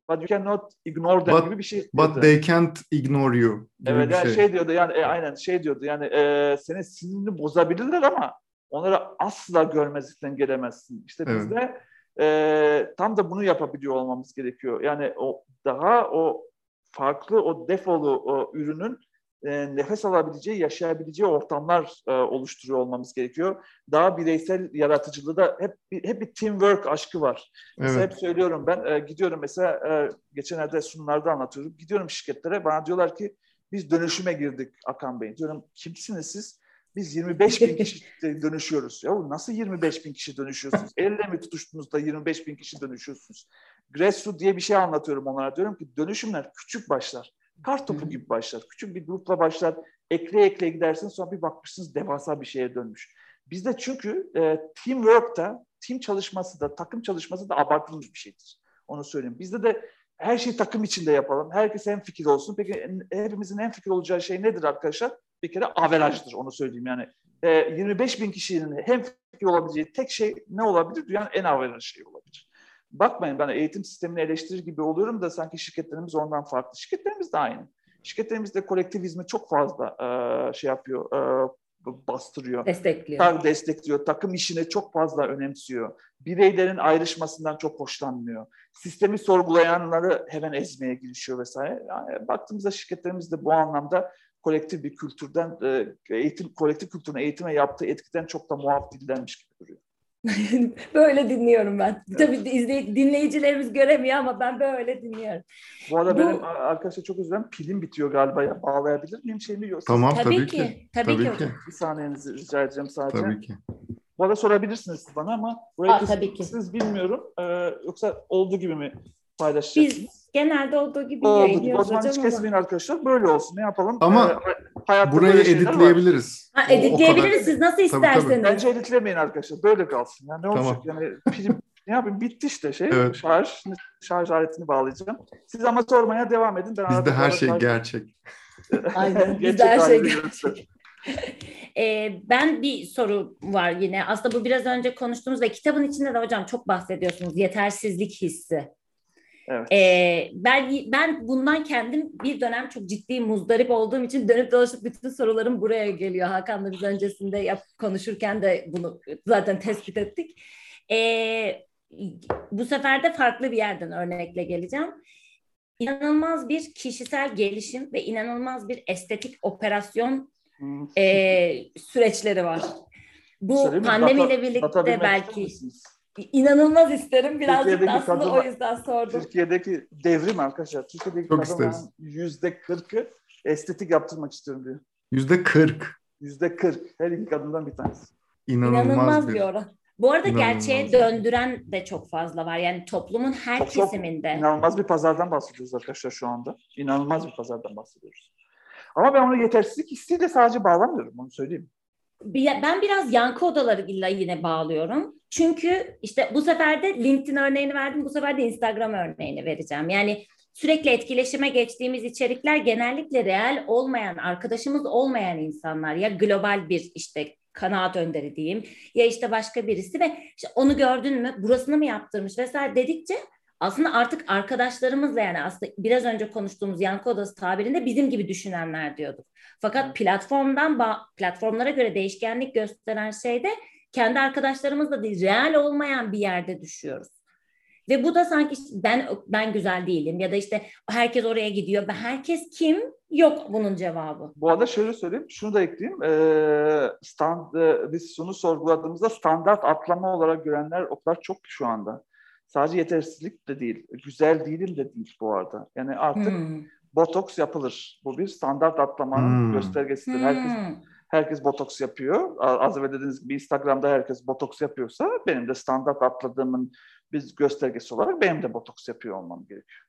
but you cannot ignore them
but,
gibi bir şey.
Diyordu. But they can't ignore you.
Evet yani şey. şey diyordu yani e, aynen şey diyordu yani e, senin sinirini bozabilirler ama onları asla görmezlikten gelemezsin. İşte evet. biz de e, tam da bunu yapabiliyor olmamız gerekiyor. Yani o daha o farklı o defolu o ürünün e, nefes alabileceği, yaşayabileceği ortamlar e, oluşturuyor olmamız gerekiyor. Daha bireysel yaratıcılığı da hep hep bir teamwork aşkı var. Evet. Mesela hep söylüyorum ben e, gidiyorum mesela e, geçenlerde sunumlarda anlatıyorum. Gidiyorum şirketlere bana diyorlar ki biz dönüşüme girdik Akan Bey. Diyorum kimsiniz siz? Biz 25 bin kişi dönüşüyoruz. Ya nasıl 25 bin kişi dönüşüyorsunuz? Elle mi tutuştunuz da 25 bin kişi dönüşüyorsunuz? Grassroot diye bir şey anlatıyorum onlara. Diyorum ki dönüşümler küçük başlar. Kar topu gibi başlar. Küçük bir grupla başlar. Ekle ekle gidersin sonra bir bakmışsınız devasa bir şeye dönmüş. Bizde çünkü e, teamwork'ta, team çalışması da, takım çalışması da abartılmış bir şeydir. Onu söyleyeyim. Bizde de her şeyi takım içinde yapalım. Herkes en fikir olsun. Peki hepimizin en fikir olacağı şey nedir arkadaşlar? Bir kere averajdır onu söyleyeyim. Yani e, 25 bin kişinin hem fikir olabileceği tek şey ne olabilir? Dünyanın en averaj şeyi olabilir. Bakmayın ben eğitim sistemini eleştirir gibi oluyorum da sanki şirketlerimiz ondan farklı. Şirketlerimiz de aynı. Şirketlerimiz de kolektivizmi çok fazla e, şey yapıyor, e, bastırıyor.
Destekliyor.
Tak, destekliyor. Takım işine çok fazla önemsiyor. Bireylerin ayrışmasından çok hoşlanmıyor. Sistemi sorgulayanları hemen ezmeye girişiyor vesaire. Yani baktığımızda şirketlerimiz de bu anlamda kolektif bir kültürden, e, eğitim kolektif kültürün eğitime yaptığı etkiden çok da muaf dillenmiş gibi duruyor.
böyle dinliyorum ben. Tabii izley dinleyicilerimiz göremiyor ama ben böyle dinliyorum.
Bu arada Bu... benim arkadaşlar çok üzüldüm. Pilim bitiyor galiba. Ya. Bağlayabilir miyim şeyimi
yoksa? Tamam tabii, tabii ki.
ki. Tabii, tabii ki. ki.
Bir saniyenizi rica edeceğim sadece.
Tabii ki.
Bu arada sorabilirsiniz siz bana ama
burayı Aa, tabii ki.
siz bilmiyorum. Ee, yoksa olduğu gibi mi paylaşacaksınız?
Biz genelde olduğu gibi
olduğu yayınlıyoruz zaman hiç kesmeyin arkadaşlar. Böyle olsun. Ne yapalım?
Ama ee, burayı editleyebiliriz.
Ha, editleyebiliriz. Siz nasıl isterseniz. Tabii, tabii.
Bence editlemeyin arkadaşlar. Böyle kalsın. Yani ne tamam. olacak? Yani film, ne yapayım? Bitti işte şey. Evet. Şarj. Şarj aletini bağlayacağım. Siz ama sormaya devam edin.
Ben Bizde her şey gerçek.
Aynen. Bizde her şey gerçek. ee, ben bir soru var yine. Aslında bu biraz önce konuştuğumuz ve kitabın içinde de hocam çok bahsediyorsunuz. Yetersizlik hissi. Evet. Ee, ben ben bundan kendim bir dönem çok ciddi muzdarip olduğum için dönüp dolaşıp bütün sorularım buraya geliyor. Hakan da biz öncesinde yap, konuşurken de bunu zaten tespit ettik. Ee, bu sefer de farklı bir yerden örnekle geleceğim. İnanılmaz bir kişisel gelişim ve inanılmaz bir estetik operasyon e, süreçleri var. Bu pandemiyle birlikte belki inanılmaz isterim. Birazcık da aslında kadın, o yüzden sordum.
Türkiye'deki devrim arkadaşlar. Türkiye'deki Çok kadınların yüzde kırkı estetik yaptırmak istiyorum diyor.
Yüzde kırk.
Yüzde kırk. Her iki kadından bir tanesi.
İnanılmaz, İnanılmaz bir, bir
oran. Bu arada İnanılmaz. gerçeğe döndüren de çok fazla var. Yani toplumun her çok, kesiminde.
Çok inanılmaz bir pazardan bahsediyoruz arkadaşlar şu anda. İnanılmaz bir pazardan bahsediyoruz. Ama ben onu yetersizlik hissiyle sadece bağlamıyorum onu söyleyeyim.
Ben biraz yankı odalarıyla yine bağlıyorum. Çünkü işte bu sefer de LinkedIn örneğini verdim, bu sefer de Instagram örneğini vereceğim. Yani sürekli etkileşime geçtiğimiz içerikler genellikle reel olmayan, arkadaşımız olmayan insanlar ya global bir işte kanaat önderi diyeyim ya işte başka birisi ve işte onu gördün mü burasını mı yaptırmış vesaire dedikçe aslında artık arkadaşlarımızla yani aslında biraz önce konuştuğumuz yankı odası tabirinde bizim gibi düşünenler diyorduk. Fakat platformdan platformlara göre değişkenlik gösteren şeyde kendi arkadaşlarımızla değil, real olmayan bir yerde düşüyoruz. Ve bu da sanki ben ben güzel değilim ya da işte herkes oraya gidiyor. Herkes kim? Yok bunun cevabı.
Bu arada şöyle söyleyeyim, şunu da ekleyeyim. Ee, stand, e, biz şunu sorguladığımızda standart atlama olarak görenler o kadar çok ki şu anda. Sadece yetersizlik de değil, güzel değilim de değil bu arada. Yani artık hmm. botoks yapılır. Bu bir standart atlamanın hmm. göstergesidir. Hmm. Herkes herkes botoks yapıyor. Az evvel dediğiniz gibi Instagram'da herkes botoks yapıyorsa benim de standart atladığımın bir göstergesi olarak benim de botoks yapıyor olmam gerekiyor.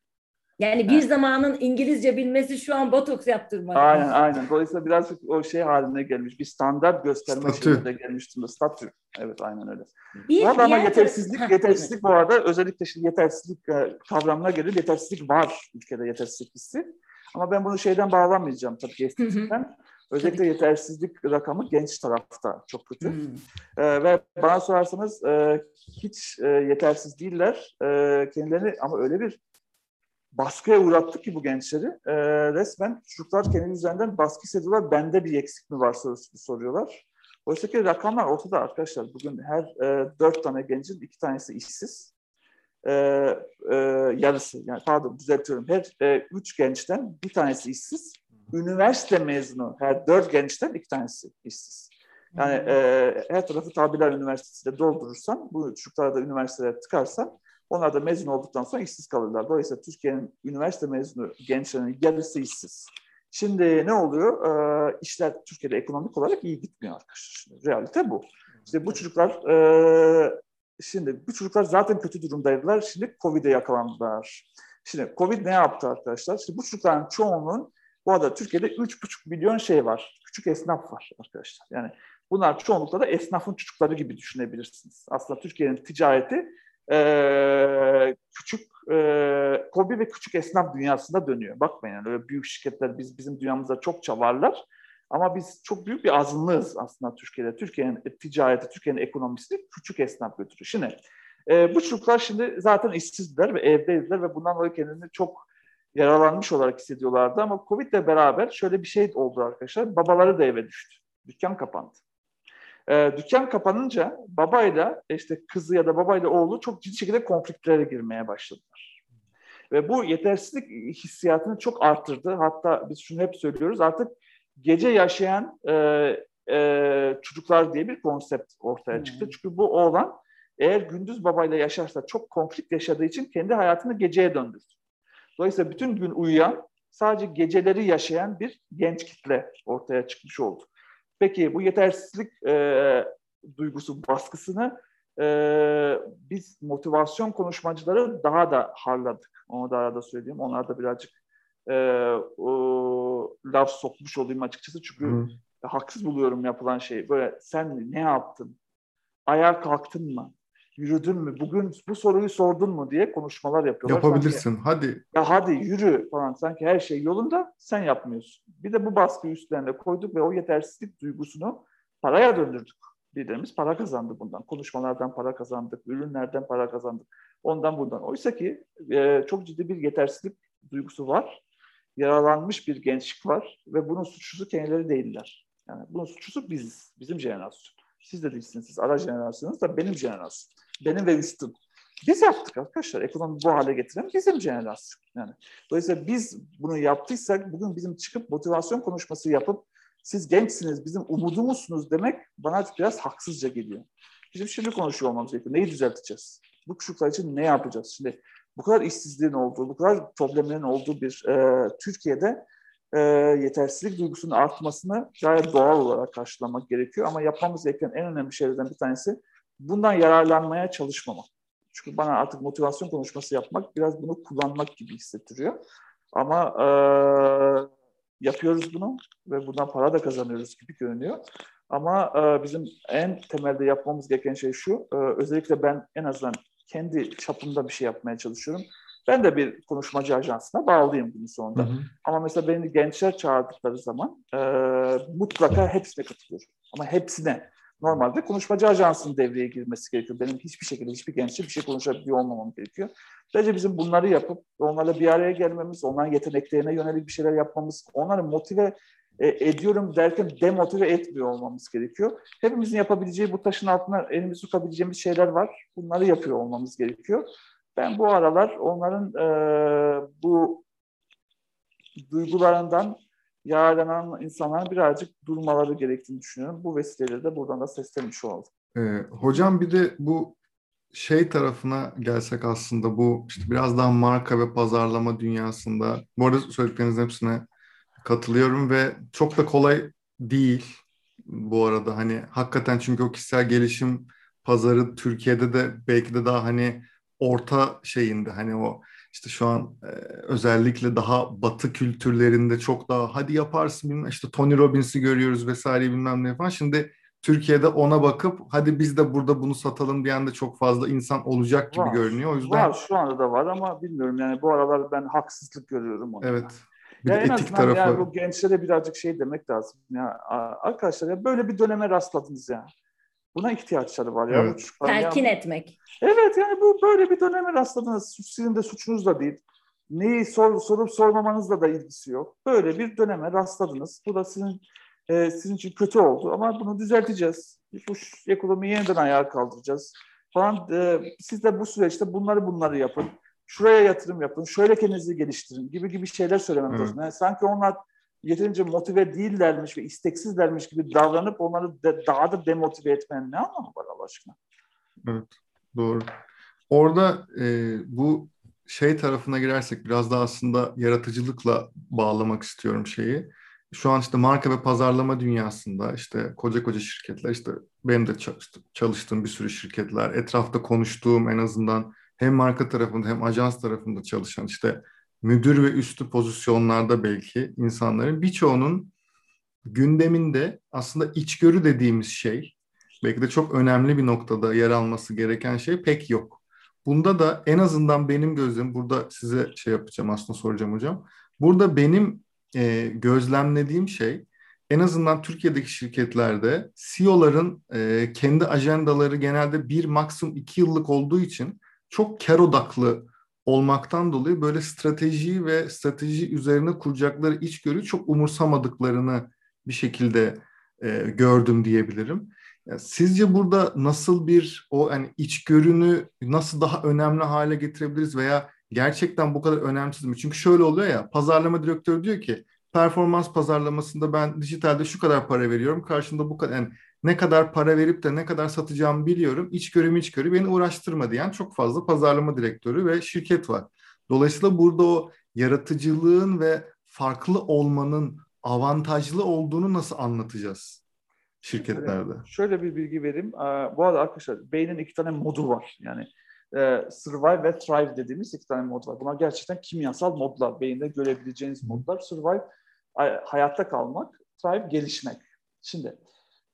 Yani bir evet. zamanın İngilizce bilmesi şu an botoks yaptırmak.
Aynen aynen. Dolayısıyla birazcık o şey haline gelmiş. Bir standart gösterme şeklinde gelmiş durumda. Statü. Evet aynen öyle. Bir, bu arada ama yetersizlik, ha, yetersizlik bu arada özellikle şimdi yetersizlik e, kavramına gelir. Yetersizlik var ülkede yetersizlik hissi. Ama ben bunu şeyden bağlamayacağım tabii ki estetikten. Özellikle yetersizlik rakamı genç tarafta çok kötü. Hmm. Ee, ve bana sorarsanız e, hiç e, yetersiz değiller. E, kendilerini ama öyle bir baskıya uğrattık ki bu gençleri. E, resmen çocuklar kendi üzerinden baskı hissediyorlar. Bende bir eksik mi var sorusu soruyorlar. Oysa ki rakamlar ortada arkadaşlar. Bugün her e, dört tane gencin iki tanesi işsiz. E, e, yarısı, yani pardon düzeltiyorum. Her e, üç gençten bir tanesi işsiz. Üniversite mezunu her dört gençten iki tanesi işsiz. Yani e, her tarafı Tabirler Üniversitesi'de doldurursan, bu çocuklara da üniversitelere tıkarsan onlar da mezun olduktan sonra işsiz kalırlar. Dolayısıyla Türkiye'nin üniversite mezunu gençlerinin yarısı işsiz. Şimdi ne oluyor? Ee, işler Türkiye'de ekonomik olarak iyi gitmiyor arkadaşlar. Şimdi, realite bu. İşte bu çocuklar e, şimdi bu çocuklar zaten kötü durumdaydılar. Şimdi Covid'e yakalandılar. Şimdi Covid ne yaptı arkadaşlar? Şimdi bu çocukların çoğunun bu arada Türkiye'de 3,5 milyon şey var. Küçük esnaf var arkadaşlar. Yani bunlar çoğunlukla da esnafın çocukları gibi düşünebilirsiniz. Aslında Türkiye'nin ticareti e, küçük e, hobi ve küçük esnaf dünyasında dönüyor. Bakmayın öyle büyük şirketler biz bizim dünyamızda çok varlar. Ama biz çok büyük bir azınlığız aslında Türkiye'de. Türkiye'nin ticareti, Türkiye'nin ekonomisi küçük esnaf götürüyor. Şimdi e, bu çocuklar şimdi zaten işsizdiler ve evdeydiler ve bundan dolayı kendini çok yaralanmış olarak hissediyorlardı. Ama Covid ile beraber şöyle bir şey oldu arkadaşlar. Babaları da eve düştü. Dükkan kapandı. E, dükkan kapanınca babayla işte kızı ya da babayla oğlu çok ciddi şekilde konfliktlere girmeye başladılar. Ve bu yetersizlik hissiyatını çok arttırdı. Hatta biz şunu hep söylüyoruz artık gece yaşayan e, e, çocuklar diye bir konsept ortaya çıktı. Hmm. Çünkü bu oğlan eğer gündüz babayla yaşarsa çok konflikt yaşadığı için kendi hayatını geceye döndürdü. Dolayısıyla bütün gün uyuyan, sadece geceleri yaşayan bir genç kitle ortaya çıkmış oldu. Peki bu yetersizlik e, duygusu baskısını e, biz motivasyon konuşmacıları daha da harladık. Onu da arada söyleyeyim. Onlar da birazcık e, o, laf sokmuş olayım açıkçası. Çünkü Hı. haksız buluyorum yapılan şeyi. Böyle sen ne yaptın? Ayağa kalktın mı? Yürüdün mü? Bugün bu soruyu sordun mu diye konuşmalar yapıyorlar.
Yapabilirsin. Sanki, hadi.
Ya hadi yürü falan. Sanki her şey yolunda sen yapmıyorsun. Bir de bu baskıyı üstlerine koyduk ve o yetersizlik duygusunu paraya döndürdük. Birilerimiz para kazandı bundan. Konuşmalardan para kazandık, ürünlerden para kazandık. Ondan bundan. Oysa ki e, çok ciddi bir yetersizlik duygusu var. Yaralanmış bir gençlik var ve bunun suçlusu kendileri değiller. Yani bunun suçlusu biziz, bizim jenerasyon. Siz de değilsiniz, siz ara jenerasyonunuz da benim jenerasyon. Benim ve üstüm. Biz yaptık arkadaşlar. Ekonomi bu hale getiren bizim jenerasyon. Yani. Dolayısıyla biz bunu yaptıysak bugün bizim çıkıp motivasyon konuşması yapıp siz gençsiniz, bizim umudumuzsunuz demek bana biraz haksızca geliyor. Bizim şimdi konuşuyor olmamız gerekiyor. Neyi düzelteceğiz? Bu çocuklar için ne yapacağız? Şimdi bu kadar işsizliğin olduğu, bu kadar problemlerin olduğu bir e, Türkiye'de e, yetersizlik duygusunun artmasını gayet doğal olarak karşılamak gerekiyor. Ama yapmamız gereken en önemli şeylerden bir tanesi bundan yararlanmaya çalışmamak. Çünkü bana artık motivasyon konuşması yapmak biraz bunu kullanmak gibi hissettiriyor. Ama e, yapıyoruz bunu ve buradan para da kazanıyoruz gibi görünüyor. Ama e, bizim en temelde yapmamız gereken şey şu, e, özellikle ben en azından kendi çapımda bir şey yapmaya çalışıyorum. Ben de bir konuşmacı ajansına bağlıyım bunun sonunda. Hı hı. Ama mesela beni gençler çağırdıkları zaman e, mutlaka hepsine katılıyorum. Ama hepsine. Normalde konuşmacı ajansının devreye girmesi gerekiyor. Benim hiçbir şekilde hiçbir gençle bir şey konuşabiliyor olmamam gerekiyor. Bence bizim bunları yapıp onlarla bir araya gelmemiz, onların yeteneklerine yönelik bir şeyler yapmamız, onları motive e, ediyorum derken demotive etmiyor olmamız gerekiyor. Hepimizin yapabileceği bu taşın altına elimizi sokabileceğimiz şeyler var. Bunları yapıyor olmamız gerekiyor. Ben bu aralar onların e, bu duygularından yararlanan insanların birazcık durmaları gerektiğini düşünüyorum. Bu vesileyle de buradan da seslenmiş olalım.
Ee, hocam bir de bu şey tarafına gelsek aslında bu işte biraz daha marka ve pazarlama dünyasında bu arada söylediklerinizin hepsine katılıyorum ve çok da kolay değil bu arada hani hakikaten çünkü o kişisel gelişim pazarı Türkiye'de de belki de daha hani orta şeyinde hani o işte şu an e, özellikle daha batı kültürlerinde çok daha hadi yaparsın bilmem işte Tony Robbins'i görüyoruz vesaire bilmem ne falan. Şimdi Türkiye'de ona bakıp hadi biz de burada bunu satalım diyen de çok fazla insan olacak gibi
var,
görünüyor. O yüzden
var şu anda da var ama bilmiyorum yani bu aralar ben haksızlık görüyorum ona.
Evet. Bir
ya
de
en
etik
azından
tarafı.
yani bu gençlere birazcık şey demek lazım. Ya arkadaşlar ya böyle bir döneme rastladınız ya. Buna ihtiyaçları var ya.
Evet.
bu çocukların.
Telkin
ya.
etmek.
Evet yani bu böyle bir döneme rastladınız. Sizin de suçunuz da değil. Neyi sor, sorup sormamanızla da ilgisi yok. Böyle bir döneme rastladınız. Bu da sizin e, sizin için kötü oldu ama bunu düzelteceğiz. Bu ekonomiyi yeniden ayağa kaldıracağız falan. E, siz de bu süreçte bunları bunları yapın. Şuraya yatırım yapın. Şöyle kendinizi geliştirin gibi gibi şeyler söylememiz
Evet.
lazım. Yani sanki onlar yeterince motive değillermiş ve isteksizlermiş gibi davranıp onları de, daha da demotive etmenin ne anlamı var Allah aşkına?
Evet, doğru. Orada e, bu şey tarafına girersek biraz da aslında yaratıcılıkla bağlamak istiyorum şeyi. Şu an işte marka ve pazarlama dünyasında işte koca koca şirketler işte benim de çalıştığım bir sürü şirketler, etrafta konuştuğum en azından hem marka tarafında hem ajans tarafında çalışan işte müdür ve üstü pozisyonlarda belki insanların birçoğunun gündeminde aslında içgörü dediğimiz şey belki de çok önemli bir noktada yer alması gereken şey pek yok. Bunda da en azından benim gözüm burada size şey yapacağım aslında soracağım hocam. Burada benim e, gözlemlediğim şey en azından Türkiye'deki şirketlerde CEO'ların e, kendi ajandaları genelde bir maksimum iki yıllık olduğu için çok kar odaklı olmaktan dolayı böyle strateji ve strateji üzerine kuracakları içgörü çok umursamadıklarını bir şekilde e, gördüm diyebilirim. Ya sizce burada nasıl bir o hani içgörünü nasıl daha önemli hale getirebiliriz veya gerçekten bu kadar önemsiz mi? Çünkü şöyle oluyor ya pazarlama direktörü diyor ki performans pazarlamasında ben dijitalde şu kadar para veriyorum. Karşında bu kadar yani ne kadar para verip de ne kadar satacağımı biliyorum. İçgörüm içgörü beni uğraştırma diyen çok fazla pazarlama direktörü ve şirket var. Dolayısıyla burada o yaratıcılığın ve farklı olmanın avantajlı olduğunu nasıl anlatacağız şirketlerde?
Şöyle bir bilgi vereyim. Bu arada arkadaşlar beynin iki tane modu var. Yani e, survive ve thrive dediğimiz iki tane mod var. Bunlar gerçekten kimyasal modlar. Beyinde görebileceğiniz modlar. Survive ay- hayatta kalmak, thrive gelişmek. Şimdi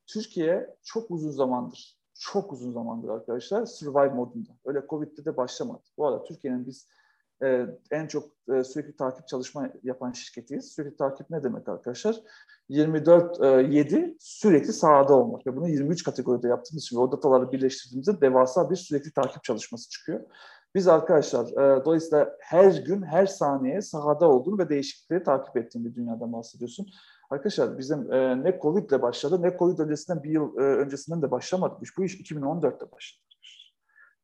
Türkiye çok uzun zamandır, çok uzun zamandır arkadaşlar survive modunda. Öyle Covid'de de başlamadı. Bu arada Türkiye'nin biz e, en çok e, sürekli takip çalışma yapan şirketiyiz. Sürekli takip ne demek arkadaşlar? 24-7 sürekli sahada olmak ve bunu 23 kategoride yaptığımız için o dataları birleştirdiğimizde devasa bir sürekli takip çalışması çıkıyor. Biz arkadaşlar e, dolayısıyla her gün, her saniye sahada olduğunu ve değişiklikleri takip ettiğim bir dünyadan bahsediyorsun. Arkadaşlar bizim e, ne Covid ile başladı ne Covid öncesinden bir yıl e, öncesinden de başlamadı. Bu iş 2014'te başladı.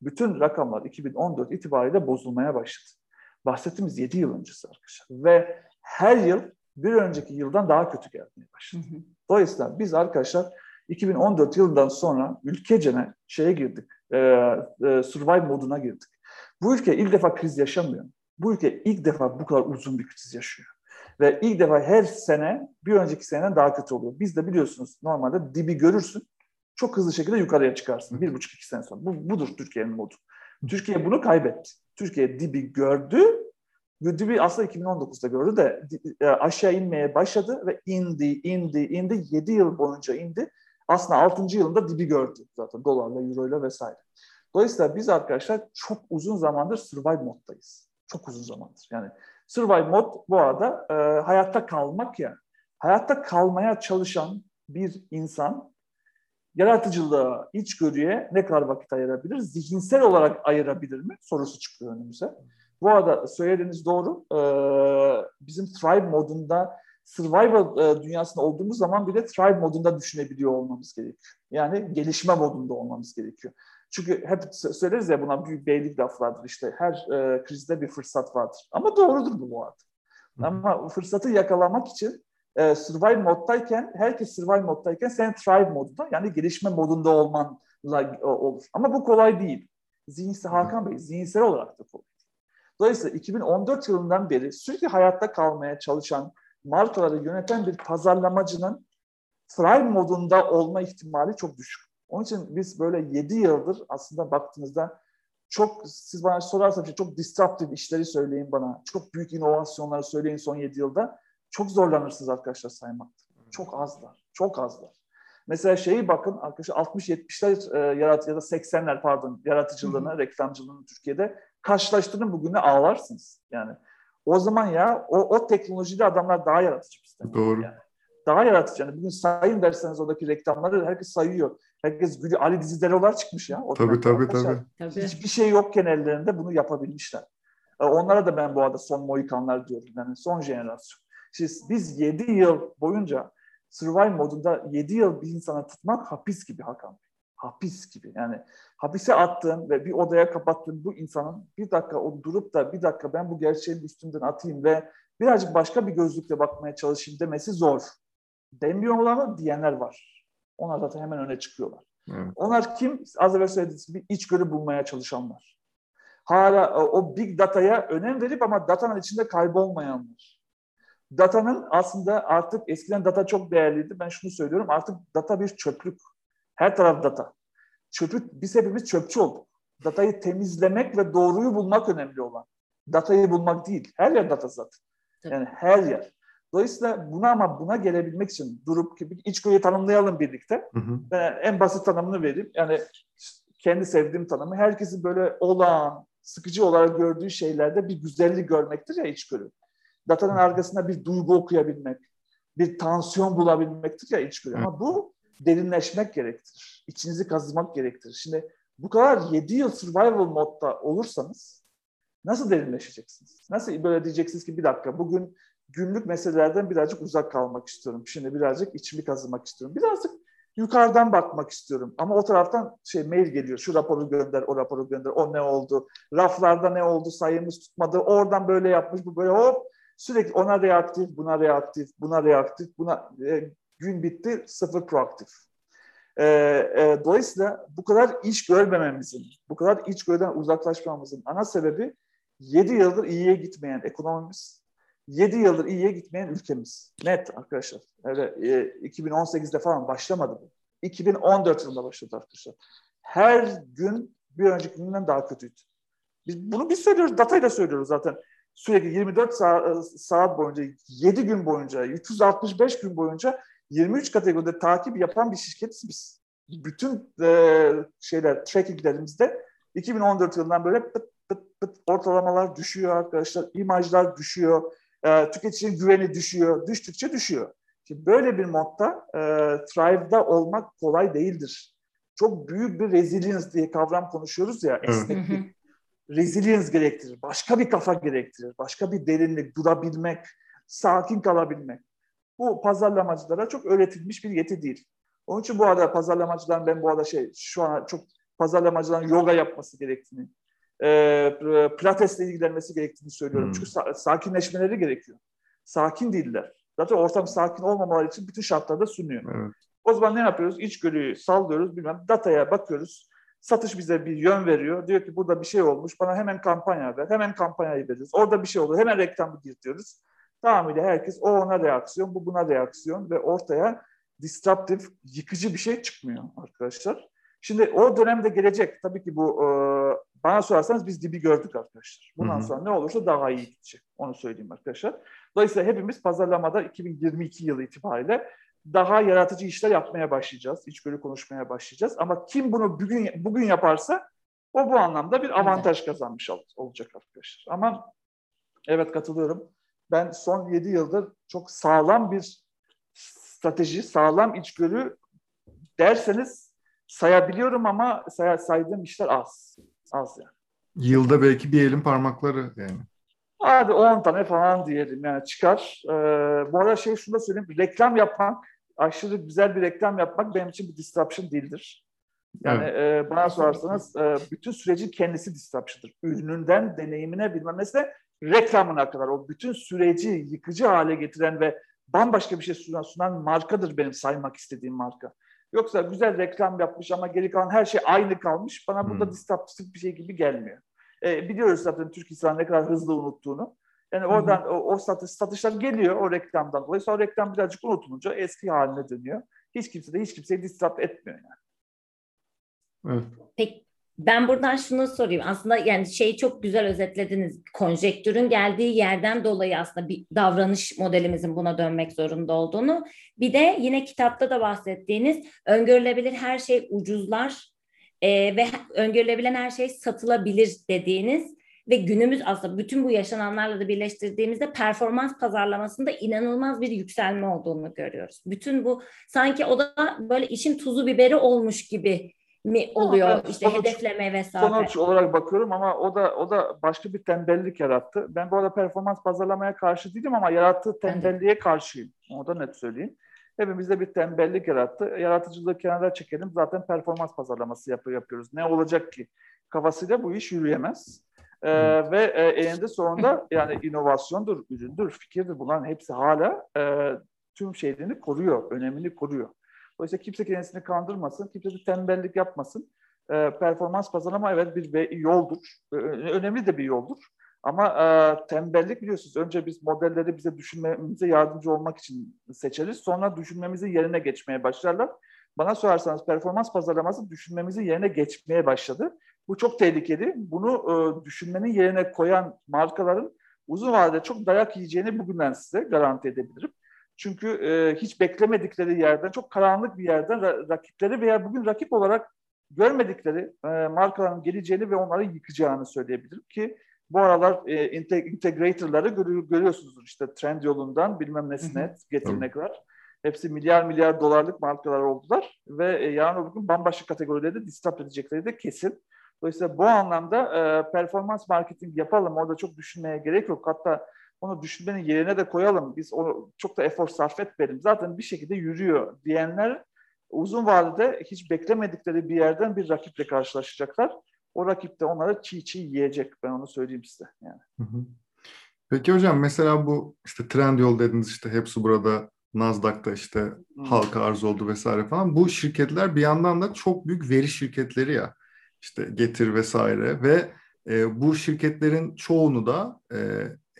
Bütün rakamlar 2014 itibariyle bozulmaya başladı. Bahsettiğimiz 7 yıl öncesi arkadaşlar. Ve her yıl bir önceki yıldan daha kötü gelmeye başladı. Dolayısıyla biz arkadaşlar 2014 yılından sonra ülkecene şeye girdik, e, e, survive moduna girdik. Bu ülke ilk defa kriz yaşamıyor. Bu ülke ilk defa bu kadar uzun bir kriz yaşıyor. Ve ilk defa her sene bir önceki seneden daha kötü oluyor. Biz de biliyorsunuz normalde dibi görürsün, çok hızlı şekilde yukarıya çıkarsın. Bir buçuk iki sene sonra. Bu, budur Türkiye'nin modu. Türkiye bunu kaybetti. Türkiye dibi gördü. Dibi aslında 2019'da gördü de e, aşağı inmeye başladı ve indi, indi, indi. 7 yıl boyunca indi. Aslında 6. yılında dibi gördü zaten dolarla, euroyla vesaire. Dolayısıyla biz arkadaşlar çok uzun zamandır survive moddayız. Çok uzun zamandır. Yani survive mod bu arada e, hayatta kalmak ya. Hayatta kalmaya çalışan bir insan yaratıcılığa, içgörüye ne kadar vakit ayırabilir? Zihinsel olarak ayırabilir mi? Sorusu çıkıyor önümüze. Bu arada söylediğiniz doğru. Ee, bizim Thrive modunda survival e, dünyasında olduğumuz zaman bile Thrive modunda düşünebiliyor olmamız gerekiyor. Yani gelişme modunda olmamız gerekiyor. Çünkü hep söyleriz ya buna büyük beylik laflardır işte her e, krizde bir fırsat vardır. Ama doğrudur bu arada. Ama fırsatı yakalamak için e, survive moddayken, herkes survive moddayken sen thrive modunda yani gelişme modunda olmanla e, olur. Ama bu kolay değil. Zihinsel Hakan Bey, zihinsel olarak da kolay. Dolayısıyla 2014 yılından beri sürekli hayatta kalmaya çalışan, markaları yöneten bir pazarlamacının thrive modunda olma ihtimali çok düşük. Onun için biz böyle 7 yıldır aslında baktığınızda çok siz bana sorarsanız çok disruptive işleri söyleyin bana. Çok büyük inovasyonları söyleyin son 7 yılda. Çok zorlanırsınız arkadaşlar saymakta. Çok azlar. Çok azlar. Mesela şeyi bakın arkadaşlar 60-70'ler e, yarat ya da 80'ler pardon yaratıcılığını, Hı-hı. reklamcılığını Türkiye'de karşılaştırın bugünle ağlarsınız. Yani o zaman ya o, o teknolojide adamlar daha yaratıcı bizden.
Doğru.
Yani. Daha yaratıcı. Yani bugün sayın derseniz oradaki reklamları herkes sayıyor. Herkes gülüyor. Ali Diziderolar çıkmış ya.
Tabii tabii tabii.
Hiçbir şey yokken ellerinde bunu yapabilmişler. E, onlara da ben bu arada son Moikanlar diyorum. Yani son jenerasyon. Şimdi biz 7 yıl boyunca survival modunda 7 yıl bir insana tutmak hapis gibi Hakan Hapis gibi. Yani hapise attığın ve bir odaya kapattığın bu insanın bir dakika o durup da bir dakika ben bu gerçeğin üstünden atayım ve birazcık başka bir gözlükle bakmaya çalışayım demesi zor. Demiyorlar mı? Diyenler var. Onlar zaten hemen öne çıkıyorlar. Evet. Onlar kim? Az evvel söylediğiniz gibi içgörü bulmaya çalışanlar. Hala o big data'ya önem verip ama datanın içinde kaybolmayanlar datanın aslında artık eskiden data çok değerliydi. Ben şunu söylüyorum artık data bir çöplük. Her taraf data. Çöplük, biz hepimiz çöpçü olduk. Datayı temizlemek ve doğruyu bulmak önemli olan. Datayı bulmak değil. Her yer data zaten. Yani her yer. Dolayısıyla buna ama buna gelebilmek için durup iç içgörüyü tanımlayalım birlikte. Hı hı. Ben en basit tanımını vereyim. Yani kendi sevdiğim tanımı herkesin böyle olağan, sıkıcı olarak gördüğü şeylerde bir güzellik görmektir ya içgörü datanın arkasında bir duygu okuyabilmek, bir tansiyon bulabilmektir ya içgörü. Ama bu derinleşmek gerektirir. İçinizi kazımak gerektirir. Şimdi bu kadar 7 yıl survival modda olursanız nasıl derinleşeceksiniz? Nasıl böyle diyeceksiniz ki bir dakika bugün günlük meselelerden birazcık uzak kalmak istiyorum. Şimdi birazcık içimi kazımak istiyorum. Birazcık yukarıdan bakmak istiyorum. Ama o taraftan şey mail geliyor. Şu raporu gönder, o raporu gönder. O ne oldu? Raflarda ne oldu? Sayımız tutmadı. Oradan böyle yapmış, bu böyle hop Sürekli ona reaktif, buna reaktif, buna reaktif, buna e, gün bitti sıfır proaktif. E, e, dolayısıyla bu kadar iş görmememizin, bu kadar iç görden uzaklaşmamızın ana sebebi 7 yıldır iyiye gitmeyen ekonomimiz, 7 yıldır iyiye gitmeyen ülkemiz. Net arkadaşlar. Öyle e, 2018'de falan başlamadı bu. 2014 yılında başladı arkadaşlar. Her gün bir önceki günden daha kötüydü. Biz bunu biz söylüyoruz, datayla söylüyoruz zaten sürekli 24 saat, e, saat boyunca, 7 gün boyunca, 365 gün boyunca 23 kategoride takip yapan bir şirketiz biz. Bütün e, şeyler, trackinglerimizde 2014 yılından böyle pıt pıt pıt ortalamalar düşüyor arkadaşlar, imajlar düşüyor, e, tüketicinin güveni düşüyor, düştükçe düşüyor. Şimdi böyle bir modda e, Thrive'da olmak kolay değildir. Çok büyük bir resilience diye kavram konuşuyoruz ya, esneklik resilience gerektirir. Başka bir kafa gerektirir. Başka bir derinlik, durabilmek, sakin kalabilmek. Bu pazarlamacılara çok öğretilmiş bir yeti değil. Onun için bu arada pazarlamacıların ben bu arada şey şu an çok pazarlamacıların yoga yapması gerektiğini, e, pilatesle ilgilenmesi gerektiğini söylüyorum. Hmm. Çünkü sa- sakinleşmeleri gerekiyor. Sakin değiller. Zaten ortam sakin olmamaları için bütün şartlarda sunuyor. Evet. O zaman ne yapıyoruz? İçgörüyü sallıyoruz, bilmem dataya bakıyoruz. Satış bize bir yön veriyor. Diyor ki burada bir şey olmuş. Bana hemen kampanya ver. Hemen kampanyayı veririz. Orada bir şey olur. Hemen reklamı girtiyoruz. Tamamıyla herkes o ona reaksiyon, bu buna reaksiyon ve ortaya disruptif, yıkıcı bir şey çıkmıyor arkadaşlar. Şimdi o dönemde gelecek. Tabii ki bu e, bana sorarsanız biz dibi gördük arkadaşlar. Bundan Hı-hı. sonra ne olursa daha iyi gidecek. Onu söyleyeyim arkadaşlar. Dolayısıyla hepimiz pazarlamada 2022 yılı itibariyle daha yaratıcı işler yapmaya başlayacağız. İçgörü konuşmaya başlayacağız. Ama kim bunu bugün bugün yaparsa o bu anlamda bir avantaj kazanmış olacak arkadaşlar. Ama evet katılıyorum. Ben son 7 yıldır çok sağlam bir strateji, sağlam içgörü derseniz sayabiliyorum ama say saydığım işler az. Az yani.
Yılda belki bir elin parmakları yani.
Hadi 10 tane falan diyelim yani çıkar. Ee, bu arada şey şunu da söyleyeyim. Reklam yapmak aşırı güzel bir reklam yapmak benim için bir disruption değildir. Yani evet. e, bana sorarsanız e, bütün sürecin kendisi disruption'dır. Ürününden deneyimine bilmem mesela reklamına kadar o bütün süreci yıkıcı hale getiren ve bambaşka bir şey sunan, sunan markadır benim saymak istediğim marka. Yoksa güzel reklam yapmış ama geri kalan her şey aynı kalmış. Bana burada hmm. disruptif bir şey gibi gelmiyor. E, biliyoruz zaten Türk insanı ne kadar hızlı unuttuğunu. Yani oradan hı. o, o satış, satışlar geliyor o reklamdan dolayı. Sonra reklam birazcık unutulunca eski haline dönüyor. Hiç kimse de hiç kimseyi disrupt etmiyor yani.
Evet. Peki, Ben buradan şunu sorayım. Aslında yani şeyi çok güzel özetlediniz. Konjektürün geldiği yerden dolayı aslında bir davranış modelimizin buna dönmek zorunda olduğunu. Bir de yine kitapta da bahsettiğiniz öngörülebilir her şey ucuzlar e, ve öngörülebilen her şey satılabilir dediğiniz ve günümüz aslında bütün bu yaşananlarla da birleştirdiğimizde performans pazarlamasında inanılmaz bir yükselme olduğunu görüyoruz. Bütün bu sanki o da böyle işin tuzu biberi olmuş gibi mi oluyor ama işte sonuç, hedefleme vesaire.
Sonuç olarak bakıyorum ama o da o da başka bir tembellik yarattı. Ben bu arada performans pazarlamaya karşı değilim ama yarattığı tembelliğe karşıyım. Onu da net söyleyeyim. Hepimizde bir tembellik yarattı. Yaratıcılığı kenara çekelim. Zaten performans pazarlaması yapı yapıyoruz. Ne olacak ki? Kafasıyla bu iş yürüyemez. Ee, ve e, eninde sonunda yani inovasyondur, üründür, fikirdir bunların hepsi hala e, tüm şeylerini koruyor, önemini koruyor. Dolayısıyla kimse kendisini kandırmasın, kimse de tembellik yapmasın. E, performans pazarlama evet bir yoldur. E, önemli de bir yoldur. Ama e, tembellik biliyorsunuz önce biz modelleri bize düşünmemize yardımcı olmak için seçeriz. Sonra düşünmemizin yerine geçmeye başlarlar. Bana sorarsanız performans pazarlaması düşünmemizin yerine geçmeye başladı. Bu çok tehlikeli. Bunu e, düşünmenin yerine koyan markaların uzun vadede çok dayak yiyeceğini bugünden size garanti edebilirim. Çünkü e, hiç beklemedikleri yerden, çok karanlık bir yerden ra- rakipleri veya bugün rakip olarak görmedikleri e, markaların geleceğini ve onları yıkacağını söyleyebilirim ki bu aralar e, integratorları görü- görüyorsunuzdur işte trend yolundan bilmem nesine getirmek var. Hepsi milyar milyar dolarlık markalar oldular ve e, yarın öbür gün bambaşka kategorilerde disrupt edecekleri de kesin. Dolayısıyla bu anlamda e, performans marketing yapalım. Orada çok düşünmeye gerek yok. Hatta onu düşünmenin yerine de koyalım. Biz onu çok da efor sarf etmeyelim. Zaten bir şekilde yürüyor diyenler uzun vadede hiç beklemedikleri bir yerden bir rakiple karşılaşacaklar. O rakip de onları çiğ çiğ yiyecek. Ben onu söyleyeyim size. Yani.
Peki hocam mesela bu işte Trendyol dediniz işte hepsi burada Nasdaq'ta işte halka arz oldu vesaire falan. Bu şirketler bir yandan da çok büyük veri şirketleri ya. işte Getir vesaire ve e, bu şirketlerin çoğunu da e,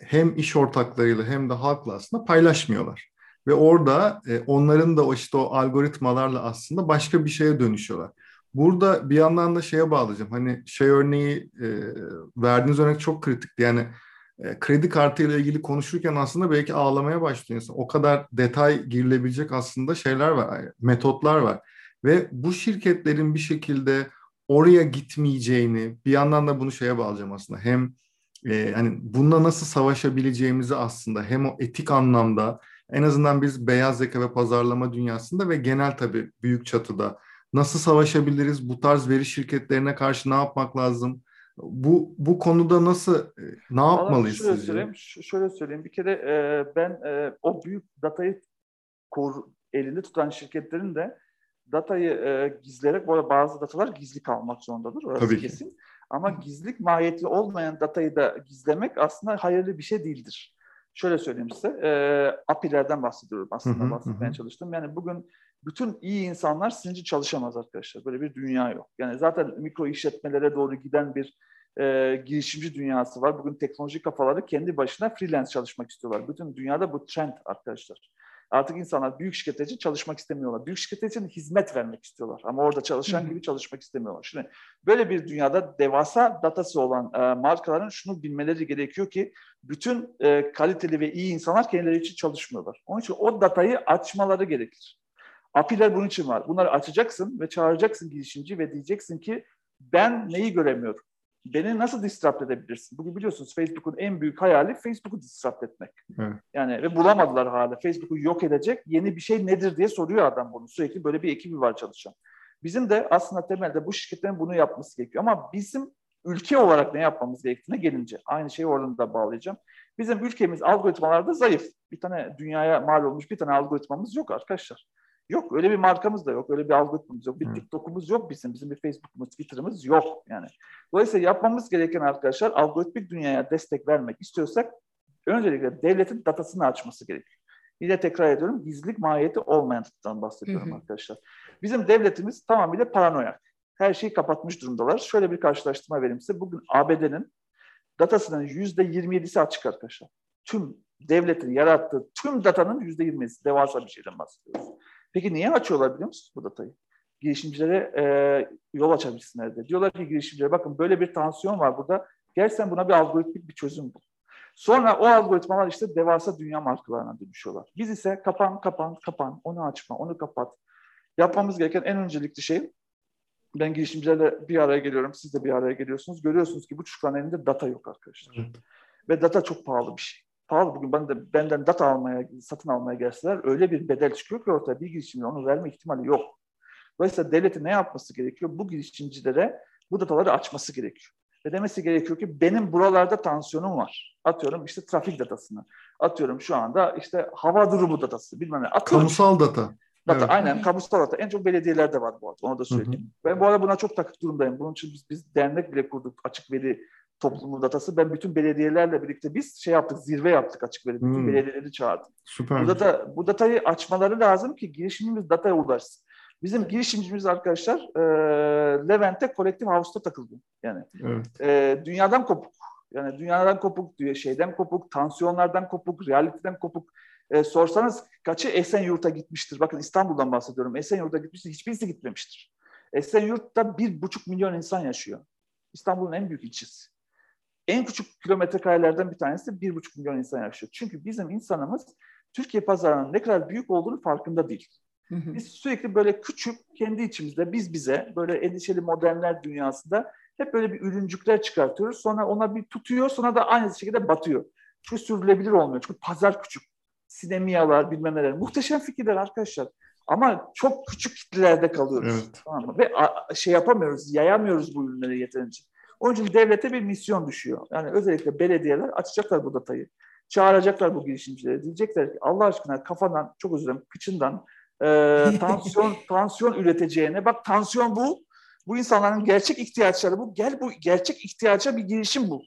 hem iş ortaklarıyla hem de halkla aslında paylaşmıyorlar. Ve orada e, onların da o işte o algoritmalarla aslında başka bir şeye dönüşüyorlar. Burada bir yandan da şeye bağlayacağım. Hani şey örneği e, verdiğiniz örnek çok kritikti. Yani e, kredi kartıyla ilgili konuşurken aslında belki ağlamaya başlıyor insan. O kadar detay girilebilecek aslında şeyler var, metotlar var. Ve bu şirketlerin bir şekilde oraya gitmeyeceğini bir yandan da bunu şeye bağlayacağım aslında. Hem e, hani bununla nasıl savaşabileceğimizi aslında hem o etik anlamda en azından biz beyaz yaka ve pazarlama dünyasında ve genel tabii büyük çatıda nasıl savaşabiliriz? Bu tarz veri şirketlerine karşı ne yapmak lazım? Bu bu konuda nasıl e, ne yapmalıyız
şöyle
sizce?
Söyleyeyim, şöyle söyleyeyim. Bir kere e, ben e, o büyük datayı kor, elinde tutan şirketlerin de datayı e, gizleyerek, arada bazı datalar gizli kalmak zorundadır. Orası Tabii kesin. Ki. Ama gizlilik mahiyeti olmayan datayı da gizlemek aslında hayırlı bir şey değildir. Şöyle söyleyeyim size, e, API'lerden bahsediyorum aslında bahsetmeye çalıştım. Yani bugün bütün iyi insanlar sizinci çalışamaz arkadaşlar. Böyle bir dünya yok. Yani zaten mikro işletmelere doğru giden bir e, girişimci dünyası var. Bugün teknoloji kafaları kendi başına freelance çalışmak istiyorlar. Bütün dünyada bu trend arkadaşlar. Artık insanlar büyük şirketler için çalışmak istemiyorlar. Büyük şirketler için hizmet vermek istiyorlar. Ama orada çalışan gibi çalışmak istemiyorlar. Şimdi böyle bir dünyada devasa datası olan e, markaların şunu bilmeleri gerekiyor ki bütün e, kaliteli ve iyi insanlar kendileri için çalışmıyorlar. Onun için o datayı açmaları gerekir. API'ler bunun için var. Bunları açacaksın ve çağıracaksın girişimci ve diyeceksin ki ben neyi göremiyorum? Beni nasıl disrupt edebilirsin? Bugün biliyorsunuz Facebook'un en büyük hayali Facebook'u disrupt etmek. Evet. Yani ve bulamadılar hala. Facebook'u yok edecek yeni bir şey nedir diye soruyor adam bunu. Sürekli böyle bir ekibi var çalışan. Bizim de aslında temelde bu şirketlerin bunu yapması gerekiyor. Ama bizim ülke olarak ne yapmamız gerektiğine gelince aynı şeyi oradan da bağlayacağım. Bizim ülkemiz algoritmalarda zayıf. Bir tane dünyaya mal olmuş bir tane algoritmamız yok arkadaşlar. Yok öyle bir markamız da yok. Öyle bir algoritmamız yok. Bir hmm. TikTok'umuz yok bizim. Bizim bir Facebook'umuz, Twitter'ımız yok yani. Dolayısıyla yapmamız gereken arkadaşlar algoritmik dünyaya destek vermek istiyorsak öncelikle devletin datasını açması gerekiyor. Yine tekrar ediyorum gizlilik mahiyeti olmayan tıktan bahsediyorum hı arkadaşlar. Bizim devletimiz tamamıyla paranoyak. Her şeyi kapatmış durumdalar. Şöyle bir karşılaştırma vereyim size. Bugün ABD'nin datasının yüzde 27'si açık arkadaşlar. Tüm devletin yarattığı tüm datanın yüzde 20'si devasa bir şeyden bahsediyoruz. Peki niye açıyorlar biliyor musunuz bu datayı? girişimcilere e, yol açabilsinler diye. Diyorlar ki girişimcilere bakın böyle bir tansiyon var burada. Gerçekten buna bir algoritmik bir çözüm bul. Sonra o algoritmalar işte devasa dünya markalarına dönüşüyorlar. Biz ise kapan, kapan, kapan, onu açma, onu kapat. Yapmamız gereken en öncelikli şey, ben girişimcilerle bir araya geliyorum, siz de bir araya geliyorsunuz. Görüyorsunuz ki bu çocukların elinde data yok arkadaşlar. Evet. Ve data çok pahalı bir şey. Pahalı bugün ben de benden data almaya, satın almaya gelseler öyle bir bedel çıkıyor ki ortaya bir girişimci onu verme ihtimali yok. Dolayısıyla devletin ne yapması gerekiyor? Bu girişimcilere bu dataları açması gerekiyor. Ve demesi gerekiyor ki benim buralarda tansiyonum var. Atıyorum işte trafik datasını. Atıyorum şu anda işte hava durumu datası bilmem ne. Atıyorum.
Kamusal data.
Data evet. aynen kamusal data. En çok belediyelerde var bu arada. Onu da söyleyeyim. Hı hı. Ben bu arada buna çok takık durumdayım. Bunun için biz, biz dernek bile kurduk açık veri toplumu datası. Ben bütün belediyelerle birlikte biz şey yaptık, zirve yaptık açık veri. Bütün hmm. belediyeleri çağırdım. Süper. Bu, data, bu datayı açmaları lazım ki girişimimiz dataya ulaşsın. Bizim girişimcimiz arkadaşlar e, Levent'te kolektif havuzda takıldı. Yani evet. e, dünyadan kopuk. Yani dünyadan kopuk, diyor, şeyden kopuk, tansiyonlardan kopuk, realiteden kopuk. E, sorsanız kaçı Esenyurt'a gitmiştir? Bakın İstanbul'dan bahsediyorum. Esenyurt'a gitmiştir. Hiçbirisi gitmemiştir. Esenyurt'ta bir buçuk milyon insan yaşıyor. İstanbul'un en büyük ilçesi. En küçük kilometre karelerden bir tanesi bir buçuk milyon insan yaşıyor. Çünkü bizim insanımız Türkiye pazarının ne kadar büyük olduğunu farkında değil. Biz sürekli böyle küçük, kendi içimizde biz bize böyle endişeli modernler dünyasında hep böyle bir ürüncükler çıkartıyoruz. Sonra ona bir tutuyor, sonra da aynı şekilde batıyor. Çünkü sürdürülebilir olmuyor. Çünkü pazar küçük. Sinemiyalar, bilmem neler. Muhteşem fikirler arkadaşlar. Ama çok küçük kitlelerde kalıyoruz. Evet. Tamam mı? Ve şey yapamıyoruz, yayamıyoruz bu ürünleri yeterince. Onun için devlete bir misyon düşüyor. Yani özellikle belediyeler açacaklar bu datayı. Çağıracaklar bu girişimcileri. Diyecekler ki Allah aşkına kafadan, çok özür dilerim, kıçından e, tansiyon tansiyon üreteceğine bak tansiyon bu. Bu insanların gerçek ihtiyaçları bu. Gel bu gerçek ihtiyaca bir girişim bul.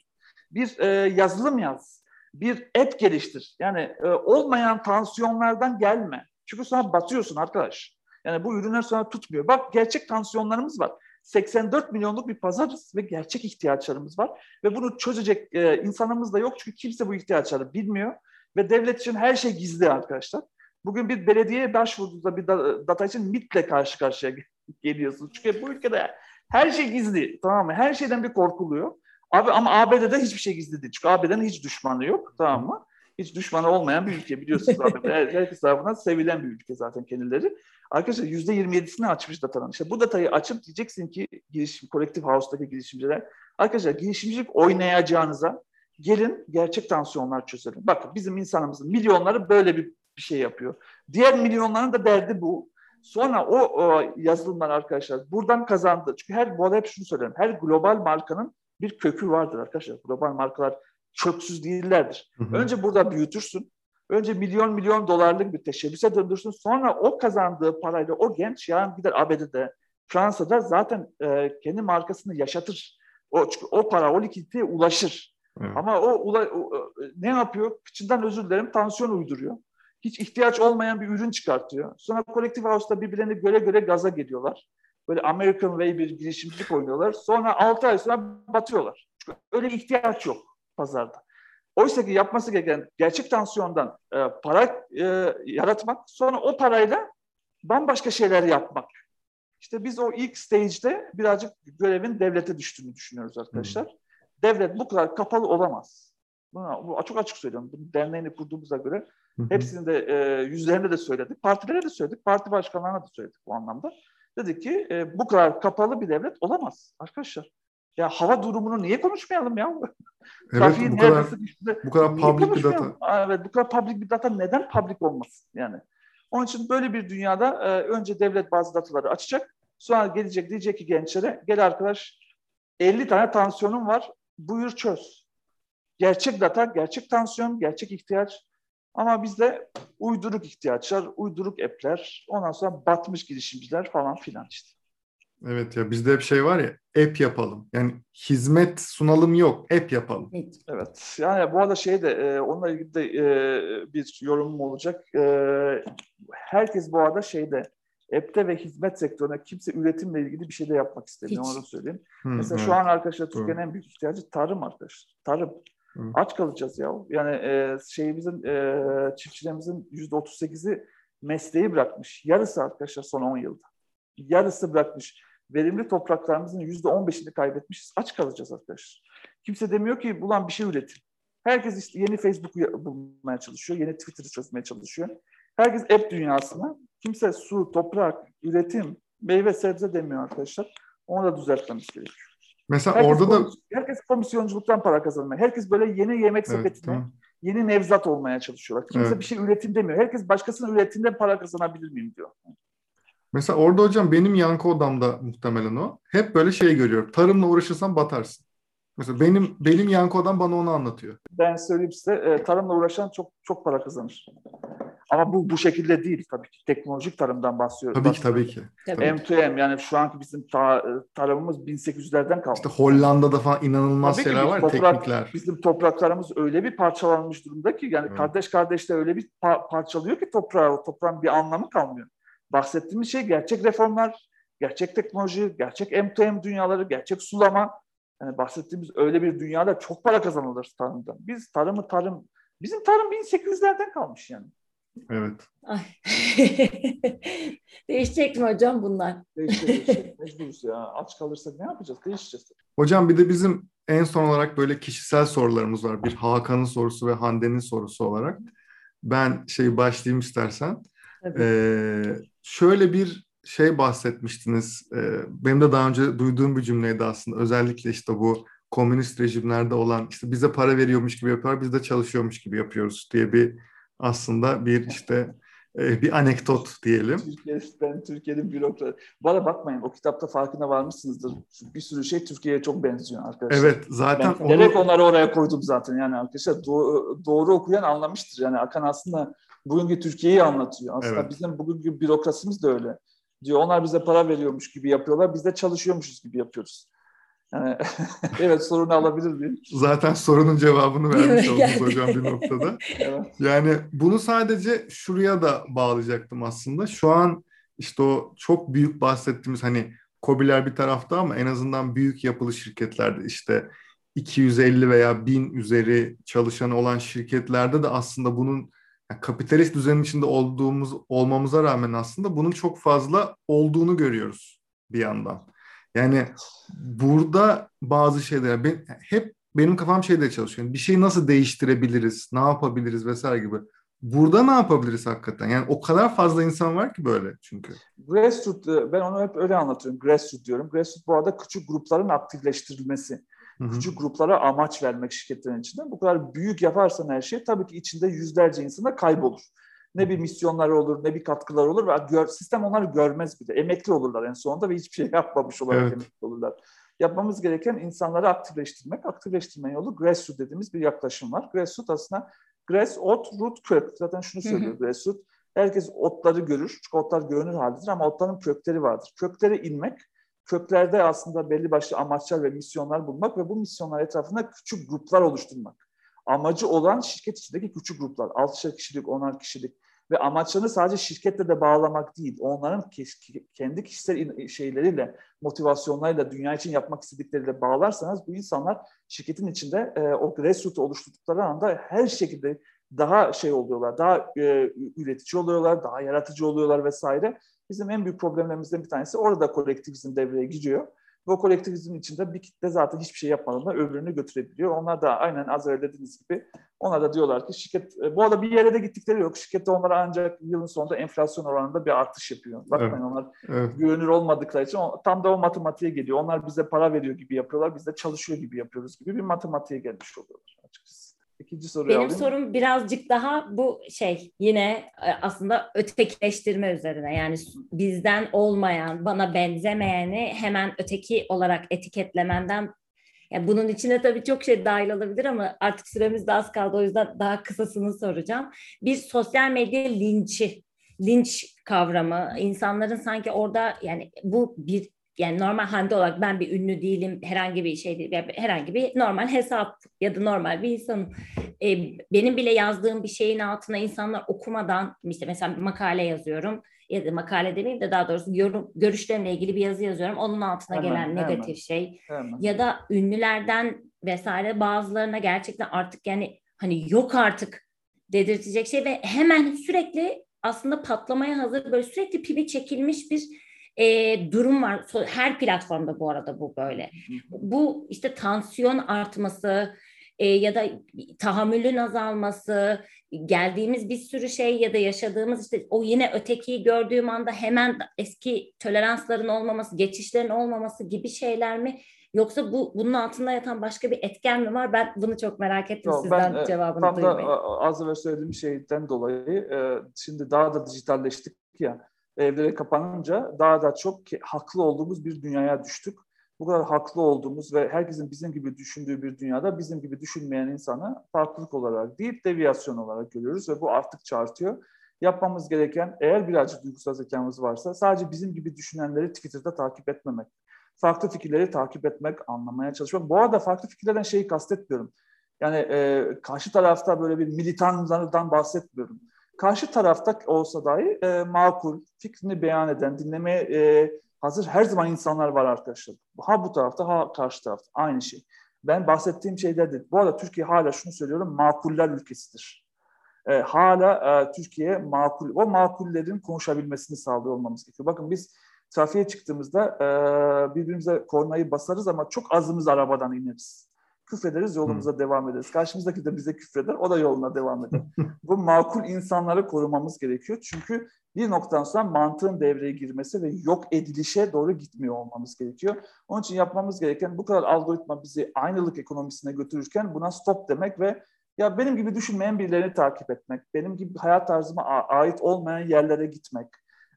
Bir e, yazılım yaz. Bir app geliştir. Yani e, olmayan tansiyonlardan gelme. Çünkü sonra batıyorsun arkadaş. Yani bu ürünler sonra tutmuyor. Bak gerçek tansiyonlarımız var. 84 milyonluk bir pazarız ve gerçek ihtiyaçlarımız var. Ve bunu çözecek e, insanımız da yok çünkü kimse bu ihtiyaçları bilmiyor. Ve devlet için her şey gizli arkadaşlar. Bugün bir belediyeye başvurduğunuzda bir data için MIT'le karşı karşıya geliyorsunuz. Çünkü bu ülkede her şey gizli tamam mı? Her şeyden bir korkuluyor. Abi ama ABD'de hiçbir şey gizli değil. Çünkü ABD'nin hiç düşmanı yok tamam mı? Hiç düşmanı olmayan bir ülke biliyorsunuz ABD. Her, herkes tarafından sevilen bir ülke zaten kendileri. Arkadaşlar yüzde 27'sini açmış datanın. İşte bu datayı açıp diyeceksin ki girişim, kolektif house'daki girişimciler arkadaşlar girişimcilik oynayacağınıza gelin gerçek tansiyonlar çözelim. Bakın bizim insanımızın milyonları böyle bir bir şey yapıyor. Diğer milyonların da derdi bu. Sonra o, o yazılımlar arkadaşlar buradan kazandı. Çünkü her bu hep şunu söylerim. Her global markanın bir kökü vardır arkadaşlar. Global markalar çöksüz değillerdir. Hı hı. Önce burada büyütürsün. Önce milyon milyon dolarlık bir teşebbüse döndürsün. Sonra o kazandığı parayla o genç yarın gider ABD'de, Fransa'da zaten e, kendi markasını yaşatır. O, çünkü o para, o likiditeye ulaşır. Evet. Ama o, o, o ne yapıyor? Kıçından özür dilerim tansiyon uyduruyor hiç ihtiyaç olmayan bir ürün çıkartıyor. Sonra Collective House'da birbirlerini göre göre gaza geliyorlar. Böyle American Way bir girişimcilik oynuyorlar. Sonra 6 ay sonra batıyorlar. Çünkü öyle ihtiyaç yok pazarda. Oysa ki yapması gereken gerçek tansiyondan e, para e, yaratmak, sonra o parayla bambaşka şeyler yapmak. İşte biz o ilk stage'de birazcık görevin devlete düştüğünü düşünüyoruz arkadaşlar. Hmm. Devlet bu kadar kapalı olamaz. Bunu, bu çok açık söylüyorum. Bunu derneğini kurduğumuza göre Hepsini de e, yüzlerinde de söyledik. Partilere de söyledik. Parti başkanlarına da söyledik bu anlamda. Dedik ki e, bu kadar kapalı bir devlet olamaz arkadaşlar. Ya hava durumunu niye konuşmayalım ya?
Evet bu kadar, işte, bu kadar public bir data.
Evet bu kadar public bir data neden public olmasın yani? Onun için böyle bir dünyada e, önce devlet bazı dataları açacak. Sonra gelecek diyecek ki gençlere gel arkadaş 50 tane tansiyonum var buyur çöz. Gerçek data, gerçek tansiyon, gerçek ihtiyaç ama bizde uyduruk ihtiyaçlar, uyduruk app'ler, ondan sonra batmış girişimciler falan filan işte.
Evet ya bizde hep şey var ya app yapalım. Yani hizmet sunalım yok app yapalım.
Evet yani bu arada şey de e, onunla ilgili de e, bir yorumum olacak. E, herkes bu arada şeyde app'te ve hizmet sektörüne kimse üretimle ilgili bir şey de yapmak istemiyor Hiç. onu söyleyeyim. Hı, Mesela evet. şu an arkadaşlar Türkiye'nin en büyük ihtiyacı tarım arkadaşlar. Tarım. Hı. Aç kalacağız ya. Yani e, şeyimizin e, çiftçilerimizin yüzde otuz sekizi mesleği bırakmış. Yarısı arkadaşlar son 10 yılda. Yarısı bırakmış. Verimli topraklarımızın yüzde on beşini kaybetmişiz. Aç kalacağız arkadaşlar. Kimse demiyor ki bulan bir şey üretin. Herkes işte yeni Facebook'u bulmaya çalışıyor, yeni Twitter'ı çözmeye çalışıyor. Herkes app dünyasına. Kimse su, toprak, üretim, meyve sebze demiyor arkadaşlar. Onu da düzeltmemiz gerekiyor.
Mesela herkes orada da...
Herkes komisyonculuktan para kazanmıyor. Herkes böyle yeni yemek sepetine, evet, yeni nevzat olmaya çalışıyorlar. Kimse evet. bir şey üretim demiyor. Herkes başkasının üretimden para kazanabilir miyim diyor.
Mesela orada hocam benim yankı odamda muhtemelen o. Hep böyle şey görüyorum. Tarımla uğraşırsan batarsın. Mesela benim benim yankı odam bana onu anlatıyor.
Ben söyleyeyim size e, tarımla uğraşan çok çok para kazanır. Ama bu bu şekilde değil tabii ki. Teknolojik tarımdan bahsediyoruz.
Tabii ki tabii ki.
Tabii. M to M yani şu anki bizim ta, tarımımız 1800'lerden kalmış.
İşte Hollanda'da falan inanılmaz tabii şeyler var, toprak, teknikler.
Bizim topraklarımız öyle bir parçalanmış durumda ki yani evet. kardeş kardeş de öyle bir pa- parçalıyor ki toprağı, toprağın bir anlamı kalmıyor. Bahsettiğimiz şey gerçek reformlar, gerçek teknoloji, gerçek M to M dünyaları, gerçek sulama. Yani bahsettiğimiz öyle bir dünyada çok para kazanılır tarımdan. Biz tarımı tarım, bizim tarım 1800'lerden kalmış yani.
Evet. Ay.
Değişecek mi hocam bunlar?
Değişecek. Mecburuz ya. Aç kalırsak ne yapacağız? Değişeceğiz.
Hocam bir de bizim en son olarak böyle kişisel sorularımız var. Bir Hakan'ın sorusu ve Hande'nin sorusu olarak. Ben şey başlayayım istersen. Ee, şöyle bir şey bahsetmiştiniz. Ee, benim de daha önce duyduğum bir cümleydi aslında. Özellikle işte bu komünist rejimlerde olan işte bize para veriyormuş gibi yapıyorlar, biz de çalışıyormuş gibi yapıyoruz diye bir aslında bir işte bir anekdot diyelim.
Türkiye, ben Türkiye'nin bürokrat. Bana bakmayın o kitapta farkına varmışsınızdır. Bir sürü şey Türkiye'ye çok benziyor arkadaşlar.
Evet zaten
ben onu... onları oraya koydum zaten yani arkadaşlar doğru, doğru okuyan anlamıştır. Yani Akan aslında bugünkü Türkiye'yi anlatıyor. Aslında evet. bizim bugünkü bürokrasimiz de öyle. Diyor onlar bize para veriyormuş gibi yapıyorlar. Biz de çalışıyormuşuz gibi yapıyoruz. Yani, evet sorunu alabilir miyim?
Zaten sorunun cevabını vermiş oldunuz hocam bir noktada. evet. Yani bunu sadece şuraya da bağlayacaktım aslında. Şu an işte o çok büyük bahsettiğimiz hani COBİ'ler bir tarafta ama en azından büyük yapılı şirketlerde işte 250 veya 1000 üzeri çalışan olan şirketlerde de aslında bunun yani kapitalist düzenin içinde olduğumuz olmamıza rağmen aslında bunun çok fazla olduğunu görüyoruz bir yandan. Yani burada bazı şeyler ben, hep benim kafam şeyde çalışıyor. bir şeyi nasıl değiştirebiliriz, ne yapabiliriz vesaire gibi. Burada ne yapabiliriz hakikaten? Yani o kadar fazla insan var ki böyle çünkü.
Grassroot, e, ben onu hep öyle anlatıyorum. Grassroot diyorum. Grassroot bu arada küçük grupların aktifleştirilmesi. Hı-hı. Küçük gruplara amaç vermek şirketlerin içinde. Bu kadar büyük yaparsan her şey tabii ki içinde yüzlerce insana kaybolur. Ne bir misyonları olur, ne bir katkılar olur ve gör, sistem onları görmez bile. Emekli olurlar en sonunda ve hiçbir şey yapmamış olarak evet. emekli olurlar. Yapmamız gereken insanları aktifleştirmek. Aktifleştirme yolu grassroot dediğimiz bir yaklaşım var. Grassroot aslında grass, ot, root, kök. Zaten şunu söylüyor hı grassroot. Herkes otları görür. Çünkü otlar görünür haldedir ama otların kökleri vardır. Köklere inmek, köklerde aslında belli başlı amaçlar ve misyonlar bulmak ve bu misyonlar etrafında küçük gruplar oluşturmak. Amacı olan şirket içindeki küçük gruplar. 6'şer kişilik, 10'ar kişilik ve amaçlarını sadece şirketle de bağlamak değil, onların kendi kişisel şeyleriyle, motivasyonlarıyla, dünya için yapmak istedikleriyle bağlarsanız bu insanlar şirketin içinde e, o grassroots oluşturdukları anda her şekilde daha şey oluyorlar, daha e, üretici oluyorlar, daha yaratıcı oluyorlar vesaire. Bizim en büyük problemlerimizden bir tanesi orada kolektivizm devreye giriyor. Ve o kolektivizmin içinde bir kitle zaten hiçbir şey yapmadan da öbürünü götürebiliyor. Onlar da aynen az önce dediğiniz gibi onlar da diyorlar ki şirket e, bu arada bir yere de gittikleri yok. Şirket de onlara ancak yılın sonunda enflasyon oranında bir artış yapıyor. Bakmayın evet. onlar evet. güvenilir olmadıkları için tam da o matematiğe geliyor. Onlar bize para veriyor gibi yapıyorlar. Biz de çalışıyor gibi yapıyoruz gibi bir matematiğe gelmiş oluyorlar açıkçası. İkinci soruyu
Benim
alayım.
sorum birazcık daha bu şey yine e, aslında ötekileştirme üzerine. Yani bizden olmayan, bana benzemeyeni hemen öteki olarak etiketlemenden yani bunun içine tabii çok şey dahil olabilir ama artık süremiz de az kaldı o yüzden daha kısasını soracağım. Bir sosyal medya linçi, linç kavramı, insanların sanki orada yani bu bir yani normal Hande olarak ben bir ünlü değilim, herhangi bir şey değil, herhangi bir normal hesap ya da normal bir insanım. E, benim bile yazdığım bir şeyin altına insanlar okumadan, işte mesela makale yazıyorum ya da makale demeyeyim de daha doğrusu yorum, görüşlerimle ilgili bir yazı yazıyorum. Onun altına hemen, gelen negatif hemen, şey hemen. ya da ünlülerden vesaire bazılarına gerçekten artık yani hani yok artık dedirtecek şey ve hemen sürekli aslında patlamaya hazır böyle sürekli pimi çekilmiş bir e, durum var. Her platformda bu arada bu böyle. Bu işte tansiyon artması e, ya da tahammülün azalması, geldiğimiz bir sürü şey ya da yaşadığımız işte o yine ötekiyi gördüğüm anda hemen eski toleransların olmaması, geçişlerin olmaması gibi şeyler mi? Yoksa bu bunun altında yatan başka bir etken mi var? Ben bunu çok merak ettim Yok, sizden ben, e, cevabını tam duymayı.
da az evvel söylediğim şeyden dolayı e, şimdi daha da dijitalleştik ya evlere kapanınca daha da çok haklı olduğumuz bir dünyaya düştük. Bu kadar haklı olduğumuz ve herkesin bizim gibi düşündüğü bir dünyada bizim gibi düşünmeyen insanı farklılık olarak değil deviyasyon olarak görüyoruz ve bu arttıkça artıyor. Yapmamız gereken eğer birazcık duygusal zekamız varsa sadece bizim gibi düşünenleri Twitter'da takip etmemek. Farklı fikirleri takip etmek, anlamaya çalışmak. Bu arada farklı fikirlerden şeyi kastetmiyorum. Yani e, karşı tarafta böyle bir militanlardan bahsetmiyorum karşı tarafta olsa dahi e, makul, fikrini beyan eden, dinlemeye e, hazır her zaman insanlar var arkadaşlar. Ha bu tarafta ha karşı tarafta aynı şey. Ben bahsettiğim şeyler değil. Bu arada Türkiye hala şunu söylüyorum makuller ülkesidir. E, hala e, Türkiye makul, o makullerin konuşabilmesini sağlıyor olmamız gerekiyor. Bakın biz trafiğe çıktığımızda e, birbirimize kornayı basarız ama çok azımız arabadan ineriz küfrederiz, yolumuza hmm. devam ederiz. Karşımızdaki de bize küfreder, o da yoluna devam eder. Bu makul insanları korumamız gerekiyor. Çünkü bir noktadan sonra mantığın devreye girmesi ve yok edilişe doğru gitmiyor olmamız gerekiyor. Onun için yapmamız gereken bu kadar algoritma bizi aynılık ekonomisine götürürken buna stop demek ve ya benim gibi düşünmeyen birilerini takip etmek, benim gibi hayat tarzıma ait olmayan yerlere gitmek,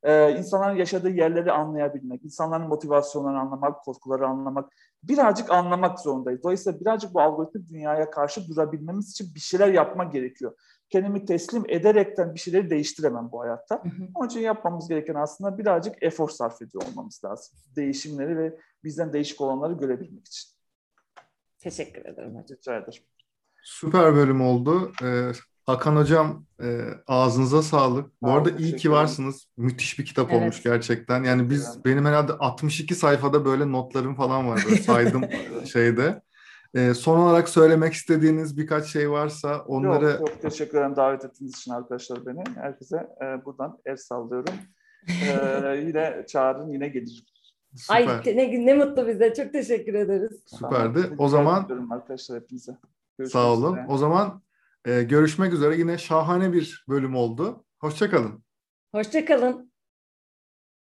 ee, insanların yaşadığı yerleri anlayabilmek, insanların motivasyonlarını anlamak, korkuları anlamak, birazcık anlamak zorundayız. Dolayısıyla birazcık bu algoritmik dünyaya karşı durabilmemiz için bir şeyler yapmak gerekiyor. Kendimi teslim ederekten bir şeyleri değiştiremem bu hayatta. Hı hı. Onun için yapmamız gereken aslında birazcık efor sarf ediyor olmamız lazım. Değişimleri ve bizden değişik olanları görebilmek için.
Teşekkür ederim.
Rica ederim.
Süper bölüm oldu. Ee, Hakan Hocam e, ağzınıza sağlık. Bu arada iyi ki varsınız. Müthiş bir kitap evet. olmuş gerçekten. Yani biz evet. benim herhalde 62 sayfada böyle notlarım falan var böyle saydım şeyde. E, son olarak söylemek istediğiniz birkaç şey varsa onları...
Yok, çok teşekkür ederim davet ettiğiniz için arkadaşlar beni. Herkese e, buradan el sallıyorum. E, yine çağırın yine gelirim.
Süper. Ay ne, ne mutlu bize. Çok teşekkür ederiz.
Süperdi. Tamam. O zaman...
arkadaşlar hepinize.
Görüşmek Sağ olun. Üzere. O zaman ee, görüşmek üzere. Yine şahane bir bölüm oldu. Hoşçakalın.
Hoşçakalın.